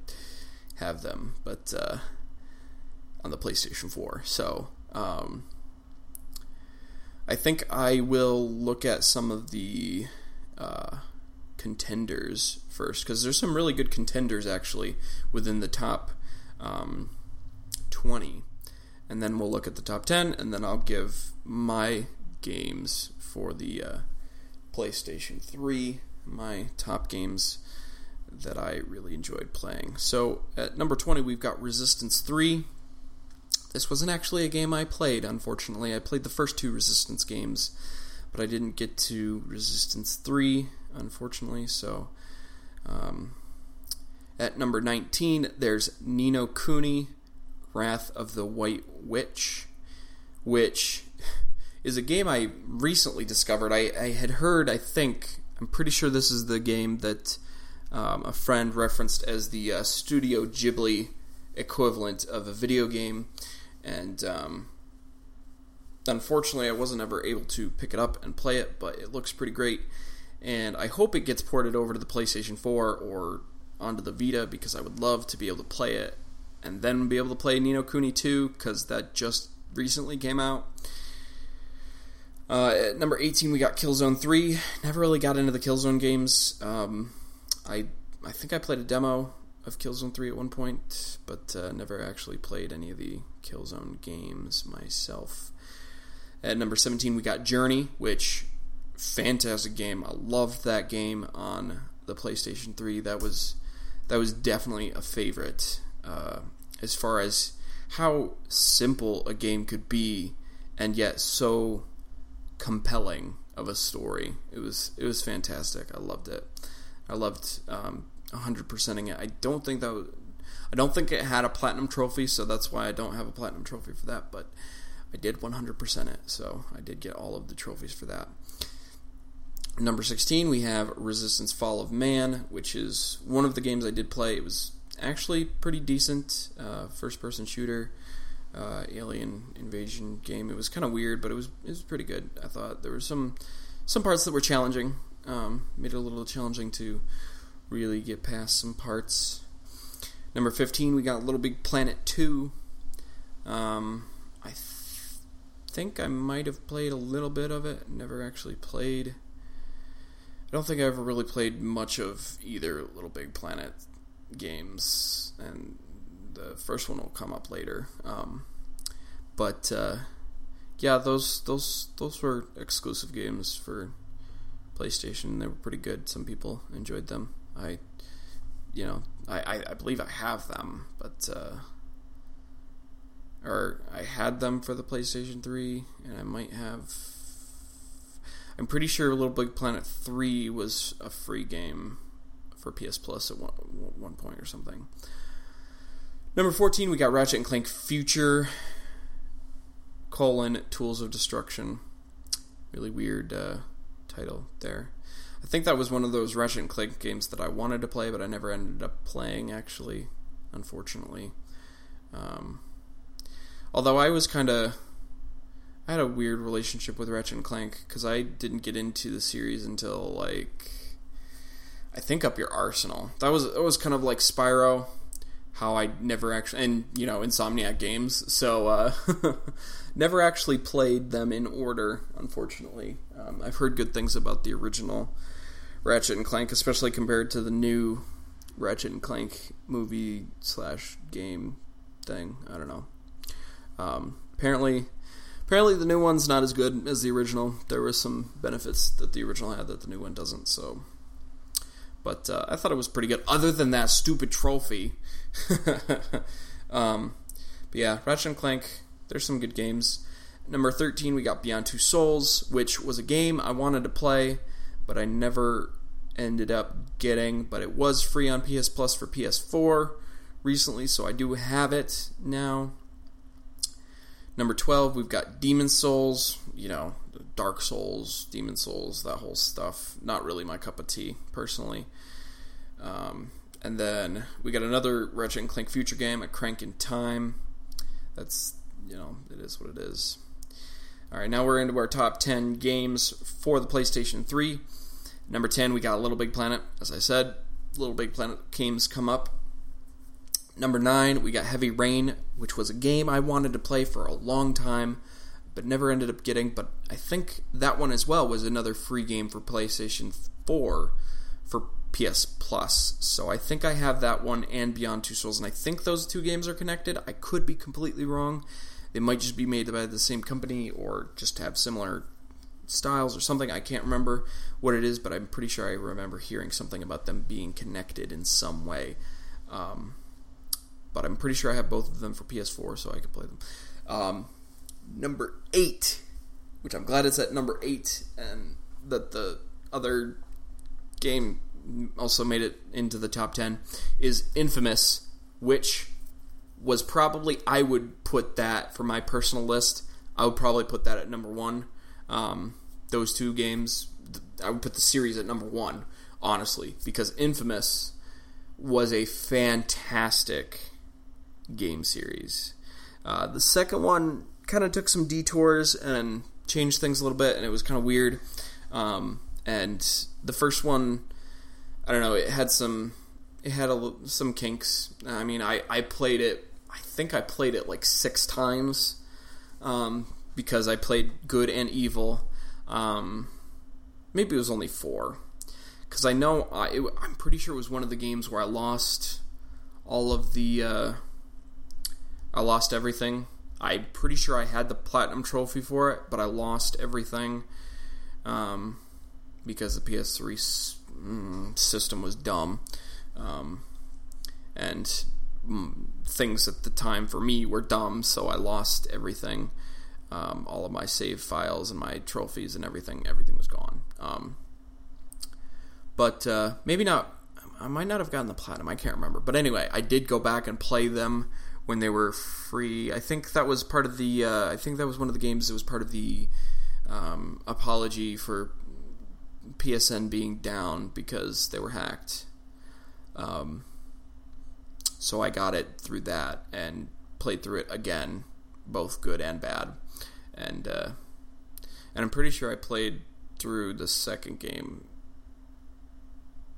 have them, but uh, on the PlayStation 4. So um, I think I will look at some of the uh, contenders first because there's some really good contenders actually within the top um, 20 and then we'll look at the top 10 and then I'll give my games for the uh, PlayStation 3 my top games that I really enjoyed playing. So at number 20 we've got Resistance 3 this wasn't actually a game I played unfortunately. I played the first two Resistance games but I didn't get to Resistance 3 unfortunately. So, um, at number 19, there's Ni no Kuni, Wrath of the White Witch, which is a game I recently discovered. I, I had heard, I think, I'm pretty sure this is the game that um, a friend referenced as the uh, Studio Ghibli equivalent of a video game. And um, unfortunately, I wasn't ever able to pick it up and play it, but it looks pretty great. And I hope it gets ported over to the PlayStation 4 or onto the Vita because I would love to be able to play it and then be able to play Ni no Kuni 2 because that just recently came out. Uh, at number 18, we got Killzone 3. Never really got into the Killzone games. Um, I I think I played a demo of Killzone 3 at one point, but uh, never actually played any of the Killzone games myself. At number 17, we got Journey, which fantastic game. I loved that game on the PlayStation 3. That was that was definitely a favorite uh, as far as how simple a game could be and yet so compelling of a story. It was it was fantastic. I loved it. I loved um, 100%ing it. I don't think that was, I don't think it had a platinum trophy, so that's why I don't have a platinum trophy for that. But I did 100% it, so I did get all of the trophies for that. Number 16, we have Resistance Fall of Man, which is one of the games I did play. It was actually pretty decent uh, first person shooter. Uh, alien invasion game. It was kind of weird, but it was it was pretty good. I thought there were some some parts that were challenging. Um, made it a little challenging to really get past some parts. Number 15, we got Little Big Planet 2. Um, I th- think I might have played a little bit of it, never actually played. I don't think I ever really played much of either Little Big Planet games, and the first one will come up later. Um, but uh, yeah, those those those were exclusive games for PlayStation. They were pretty good. Some people enjoyed them. I, you know, I, I, believe I have them, but uh, or I had them for the PlayStation Three, and I might have. I'm pretty sure Little Big Planet Three was a free game for PS Plus at one, one point or something. Number 14, we got Ratchet and Clank Future colon Tools of Destruction. Really weird uh, title there. I think that was one of those Ratchet and Clank games that I wanted to play, but I never ended up playing. Actually, unfortunately. Um, although I was kind of, I had a weird relationship with Ratchet and Clank because I didn't get into the series until like, I think Up Your Arsenal. That was it was kind of like Spyro, how I never actually and you know Insomniac games, so uh, never actually played them in order. Unfortunately, um, I've heard good things about the original Ratchet and Clank, especially compared to the new Ratchet and Clank movie slash game thing. I don't know. Um, apparently, apparently the new one's not as good as the original. There were some benefits that the original had that the new one doesn't. So, but uh, I thought it was pretty good. Other than that stupid trophy. um, but yeah, Ratchet and Clank there's some good games. Number 13, we got Beyond Two Souls, which was a game I wanted to play, but I never ended up getting. But it was free on PS Plus for PS4 recently, so I do have it now. Number 12, we've got Demon's Souls, you know, Dark Souls, Demon's Souls, that whole stuff. Not really my cup of tea, personally. Um, and then we got another Ratchet and Clank Future game, A Crank in Time. That's you know, it is what it is. All right, now we're into our top 10 games for the PlayStation 3. Number 10, we got Little Big Planet. As I said, Little Big Planet games come up. Number 9, we got Heavy Rain, which was a game I wanted to play for a long time, but never ended up getting. But I think that one as well was another free game for PlayStation 4 for PS Plus. So I think I have that one and Beyond Two Souls, and I think those two games are connected. I could be completely wrong. They might just be made by the same company or just have similar styles or something. I can't remember what it is, but I'm pretty sure I remember hearing something about them being connected in some way. Um, but I'm pretty sure I have both of them for PS4, so I could play them. Um, number eight, which I'm glad it's at number eight, and that the other game also made it into the top 10, is Infamous, which was probably I would put that for my personal list. I would probably put that at number one. Um, those two games, I would put the series at number one, honestly, because Infamous was a fantastic game series. Uh, the second one kind of took some detours and changed things a little bit, and it was kind of weird. Um, and the first one, I don't know, it had some, it had a, some kinks. I mean, I I played it. I think I played it like six times um, because I played good and evil. Um, maybe it was only four because I know I, it, I'm pretty sure it was one of the games where I lost all of the. Uh, I lost everything. I'm pretty sure I had the platinum trophy for it, but I lost everything um, because the PS3 s- mm, system was dumb, um, and mm, things at the time for me were dumb, so I lost everything. Um, all of my save files and my trophies and everything, everything was gone. Um, but uh, maybe not. I might not have gotten the platinum. I can't remember. But anyway, I did go back and play them when they were free. I think that was part of the. Uh, I think that was one of the games that was part of the um, apology for PSN being down because they were hacked. Um, so I got it through that and played through it again, both good and bad, and uh, and I'm pretty sure I played through the second game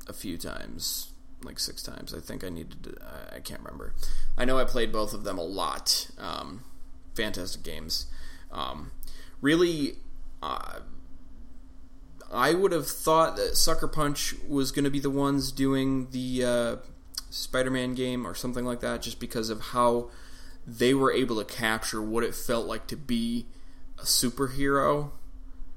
a few times, like six times. I think I needed to. I can't remember. I know I played both of them a lot. Um, fantastic games. Um, really, uh, I would have thought that Sucker Punch was going to be the ones doing the uh, Spider-Man game or something like that, just because of how they were able to capture what it felt like to be a superhero,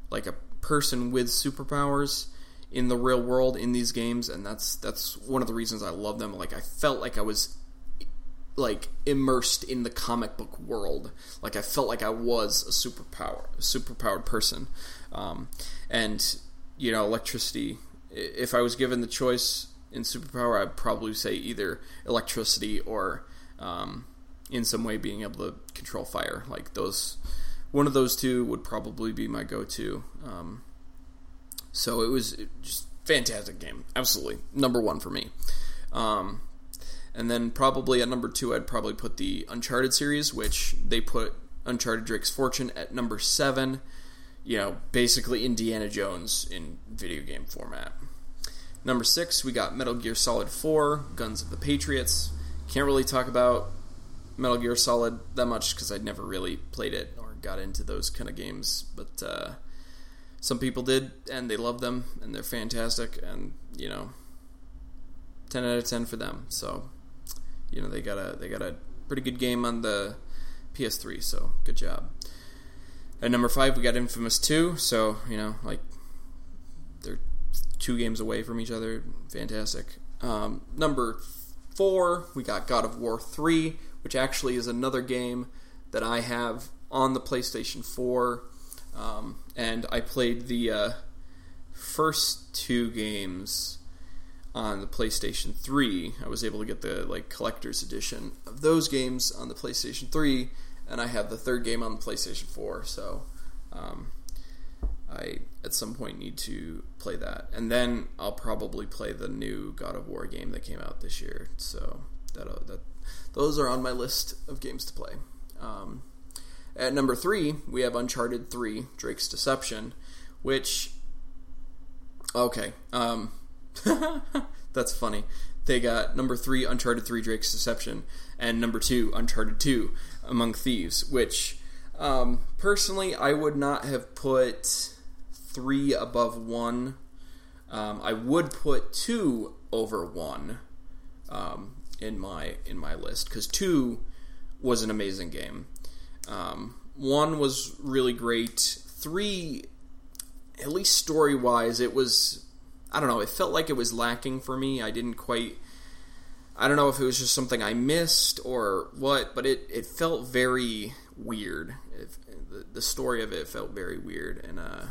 like a person with superpowers in the real world in these games, and that's that's one of the reasons I love them. Like I felt like I was like immersed in the comic book world. Like I felt like I was a superpower, superpowered person. Um, and you know, electricity. If I was given the choice in superpower, I'd probably say either electricity or um, in some way being able to control fire. Like those, one of those two would probably be my go-to. Um, so it was just fantastic game, absolutely number one for me. Um, and then probably at number two, I'd probably put the Uncharted series, which they put Uncharted Drake's Fortune at number seven. You know, basically Indiana Jones in video game format. Number six, we got Metal Gear Solid 4, Guns of the Patriots. Can't really talk about Metal Gear Solid that much because I'd never really played it or got into those kind of games. But uh, some people did, and they love them, and they're fantastic, and, you know, 10 out of 10 for them. So, you know, they got a they got a pretty good game on the PS3, so good job. At number 5, we got Infamous 2, so, you know, like they're two games away from each other. Fantastic. Um, number 4, we got God of War 3, which actually is another game that I have on the PlayStation 4. Um, and I played the uh, first two games on the PlayStation 3. I was able to get the like collector's edition of those games on the PlayStation 3, and I have the third game on the PlayStation 4. So um, I at some point need to play that, and then I'll probably play the new God of War game that came out this year. So that that those are on my list of games to play. Um, at number three, we have Uncharted 3 Drake's Deception, which. Okay. Um, that's funny. They got number three, Uncharted 3 Drake's Deception, and number two, Uncharted 2 Among Thieves, which um, personally I would not have put three above one. Um, I would put two over one um, in my in my list because two was an amazing game. Um, one was really great. Three, at least story wise, it was. I don't know. It felt like it was lacking for me. I didn't quite. I don't know if it was just something I missed or what, but it, it felt very weird. It, the, the story of it felt very weird, and uh,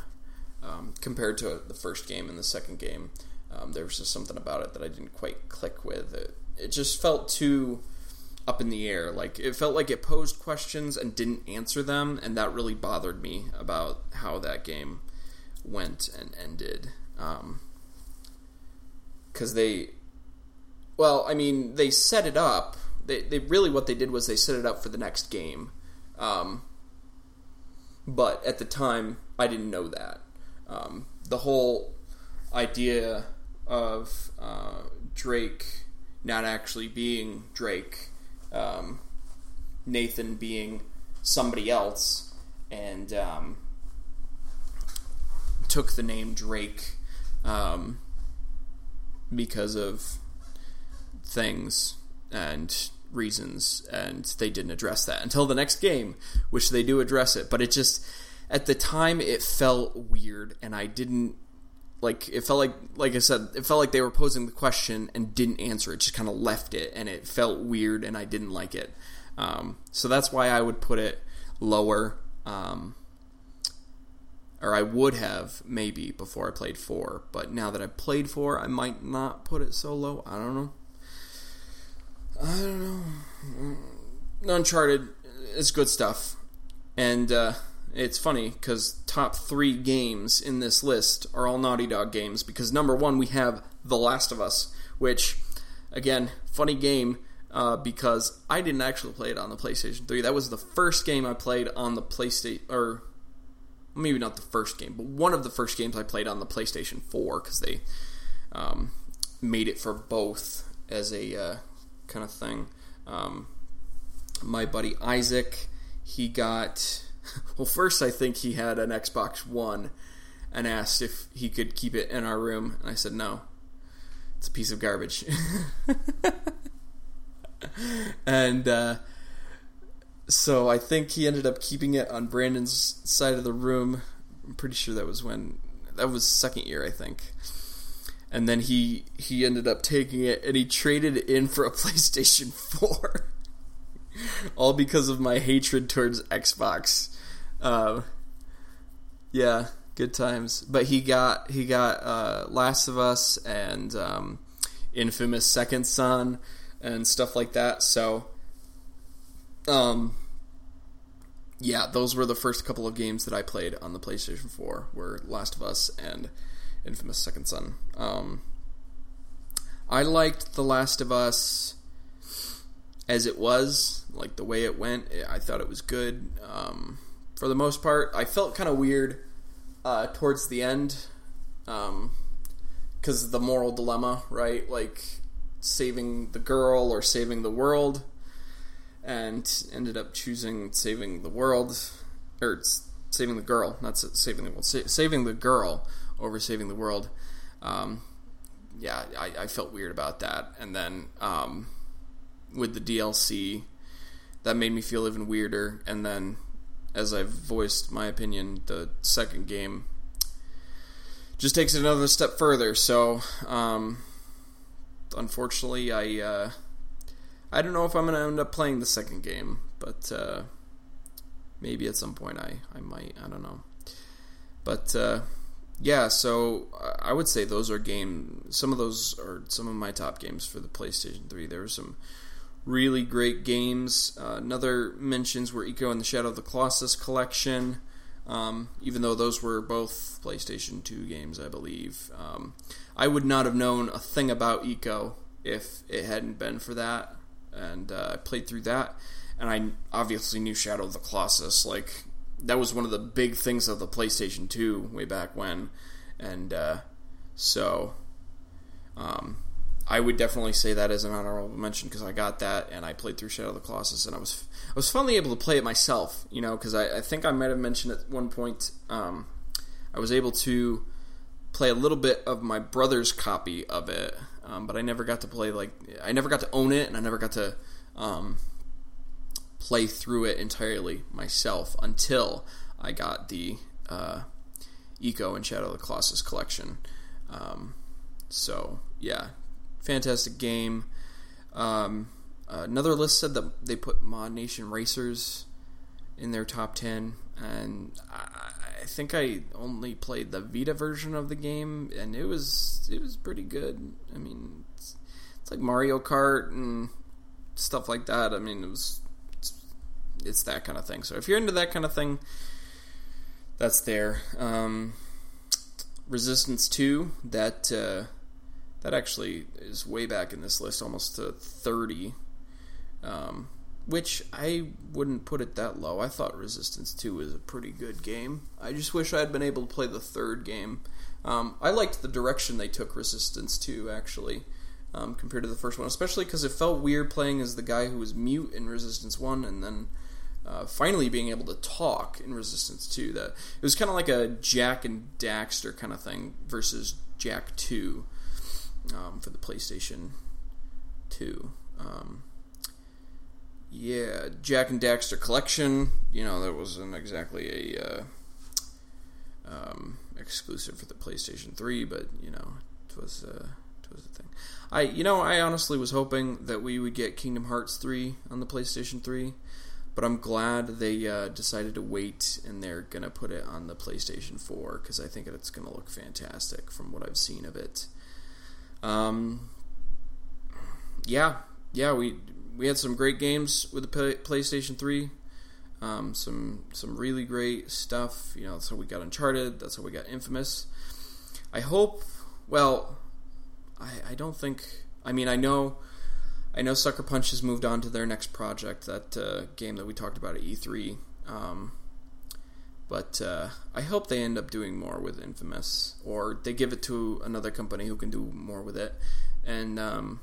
um, compared to the first game and the second game, um, there was just something about it that I didn't quite click with. It, it just felt too up in the air. Like it felt like it posed questions and didn't answer them, and that really bothered me about how that game went and ended. Because um, they, well, I mean, they set it up. They, they really what they did was they set it up for the next game. Um, but at the time, I didn't know that. Um, the whole idea of uh, Drake not actually being Drake, um, Nathan being somebody else, and um, took the name Drake um, because of things and reasons, and they didn't address that until the next game, which they do address it. But it just at the time it felt weird, and I didn't like it felt like like I said it felt like they were posing the question and didn't answer it just kind of left it and it felt weird and I didn't like it. Um, so that's why I would put it lower um, or I would have maybe before I played 4 but now that I've played 4 I might not put it so low. I don't know. I don't know. Uncharted is good stuff. And uh, it's funny because top three games in this list are all Naughty Dog games. Because number one, we have The Last of Us, which, again, funny game uh, because I didn't actually play it on the PlayStation 3. That was the first game I played on the PlayStation, or maybe not the first game, but one of the first games I played on the PlayStation 4 because they um, made it for both as a uh, kind of thing. Um, my buddy Isaac, he got well, first I think he had an Xbox One and asked if he could keep it in our room, and I said no. It's a piece of garbage. and uh, so I think he ended up keeping it on Brandon's side of the room. I'm pretty sure that was when that was second year, I think. And then he he ended up taking it and he traded it in for a PlayStation 4. All because of my hatred towards Xbox. Uh, yeah, good times. But he got he got uh, Last of Us and um, Infamous Second Son and stuff like that. So, um, yeah, those were the first couple of games that I played on the PlayStation 4 were Last of Us and Infamous Second Son. Um, I liked The Last of Us as it was, like the way it went. I thought it was good. Um, for the most part. I felt kind of weird uh, towards the end because um, the moral dilemma, right? Like saving the girl or saving the world, and ended up choosing saving the world or saving the girl, not saving the world, saving the girl over saving the world. Um, yeah, I, I, felt weird about that, and then um, with the DLC, that made me feel even weirder, and then as I've voiced my opinion, the second game just takes it another step further. So, um, unfortunately, I uh, I don't know if I'm going to end up playing the second game, but uh, maybe at some point I I might. I don't know, but. Uh, yeah, so I would say those are game. Some of those are some of my top games for the PlayStation 3. There were some really great games. Uh, another mentions were Ico and the Shadow of the Colossus collection, um, even though those were both PlayStation 2 games, I believe. Um, I would not have known a thing about Ico if it hadn't been for that, and uh, I played through that, and I obviously knew Shadow of the Colossus. Like, that was one of the big things of the PlayStation 2 way back when, and uh, so. Um, I would definitely say that as an honorable mention because I got that and I played through Shadow of the Colossus and I was I was finally able to play it myself, you know, because I, I, think I might have mentioned at one point um, I was able to play a little bit of my brother's copy of it, um, but I never got to play like I never got to own it and I never got to um, play through it entirely myself until I got the uh, Ico and Shadow of the Colossus collection. Um, so yeah, fantastic game. Um, another list said that they put ModNation Racers in their top ten, and I, I, think I only played the Vita version of the game, and it was it was pretty good. I mean, it's, it's like Mario Kart and stuff like that. I mean, it was it's, that kind of thing. So if you're into that kind of thing, that's there. Um, Resistance Two that. Uh, that actually is way back in this list, almost to 30. Um, which I wouldn't put it that low. I thought Resistance 2 was a pretty good game. I just wish I had been able to play the third game. Um, I liked the direction they took Resistance 2, actually, um, compared to the first one, especially because it felt weird playing as the guy who was mute in Resistance 1 and then uh, finally being able to talk in Resistance 2. That It was kind of like a Jak and Daxter kind of thing versus Jak 2 um, for the PlayStation 2. Um, yeah, Jak and Daxter Collection. You know, that wasn't exactly a uh, um, exclusive for the PlayStation 3, but you know, it was uh, it was a thing. I you know, I honestly was hoping that we would get Kingdom Hearts 3 on the PlayStation 3, but I'm glad they uh, decided to wait and they're gonna put it on the PlayStation 4 because I think it's gonna look fantastic from what I've seen of it. Um, yeah, yeah, we we had some great games with the PlayStation 3. Um, some some really great stuff. You know, that's how we got Uncharted. That's how we got Infamous. I hope. Well, I I don't think. I mean, I know. I know Sucker Punch has moved on to their next project, that uh, game that we talked about at E3. Um, but uh, I hope they end up doing more with Infamous, or they give it to another company who can do more with it. And um,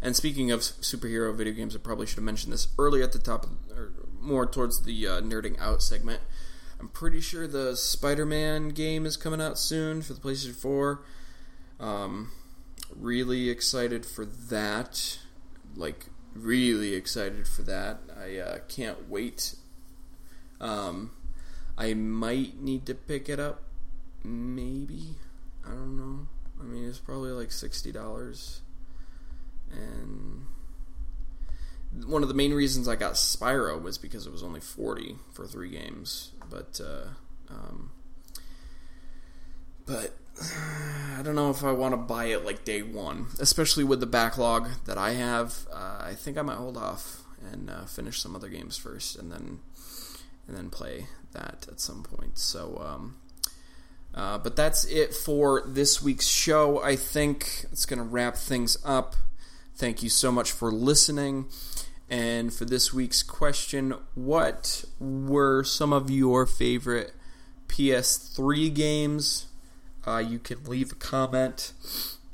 and speaking of superhero video games, I probably should have mentioned this earlier at the top, of, or more towards the uh, nerding out segment. I'm pretty sure the Spider-Man game is coming out soon for the PlayStation 4. Um, really excited for that. Like really excited for that. I uh, can't wait. Um, I might need to pick it up. Maybe. I don't know. I mean, it's probably like sixty dollars. And one of the main reasons I got Spyro was because it was only forty for three games. But uh, um, but I don't know if I want to buy it like day one, especially with the backlog that I have. Uh, I think I might hold off and uh, finish some other games first, and then and then play that at some point. So, um, uh, but that's it for this week's show. I think it's going to wrap things up. Thank you so much for listening. And for this week's question, what were some of your favorite PS3 games? Uh, you can leave a comment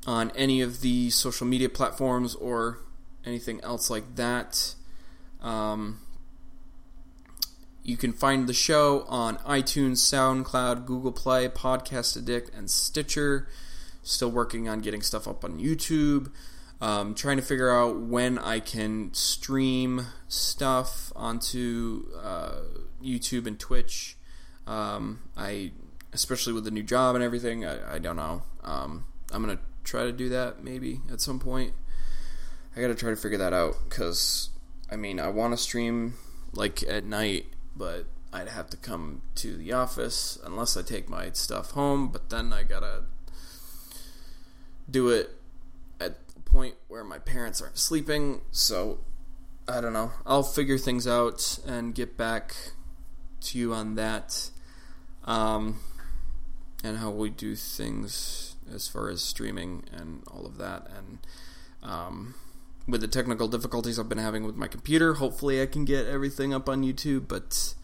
on any of the social media platforms or anything else like that. Um, you can find the show on iTunes, SoundCloud, Google Play, Podcast Addict, and Stitcher. Still working on getting stuff up on YouTube. Um, trying to figure out when I can stream stuff onto uh, YouTube and Twitch. Um, I, especially with the new job and everything, I, I don't know. Um, I'm gonna try to do that maybe at some point. I gotta try to figure that out because I mean I want to stream like at night but I'd have to come to the office unless I take my stuff home. But then I gotta do it at the point where my parents aren't sleeping. So I don't know. I'll figure things out and get back to you on that. Um, and how we do things as far as streaming and all of that. And um, with the technical difficulties I've been having with my computer. Hopefully, I can get everything up on YouTube, but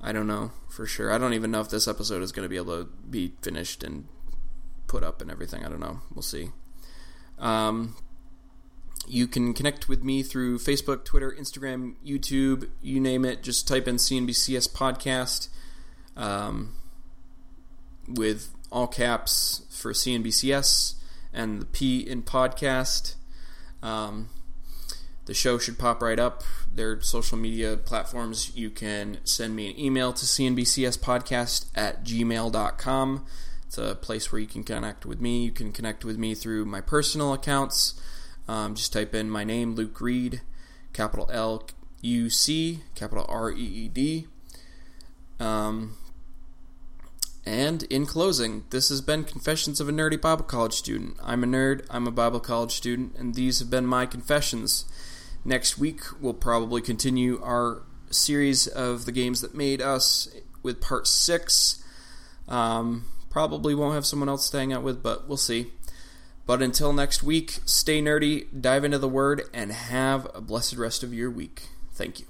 I don't know for sure. I don't even know if this episode is going to be able to be finished and put up and everything. I don't know. We'll see. Um, you can connect with me through Facebook, Twitter, Instagram, YouTube, you name it. Just type in CNBCS podcast um, with all caps for CNBCS and the P in podcast. Um, the show should pop right up. Their social media platforms, you can send me an email to cnbcspodcast at gmail.com. It's a place where you can connect with me. You can connect with me through my personal accounts. Um, just type in my name, Luc Reed, capital L U C, capital R E E D. Um, and in closing, this has been Confessions of a Nerdy Bible College Student. I'm a nerd, I'm a Bible College student, and these have been my confessions. Next week, we'll probably continue our series of the games that made us with part six. Um, probably won't have someone else staying out with, but we'll see. But until next week, stay nerdy, dive into the Word, and have a blessed rest of your week. Thank you.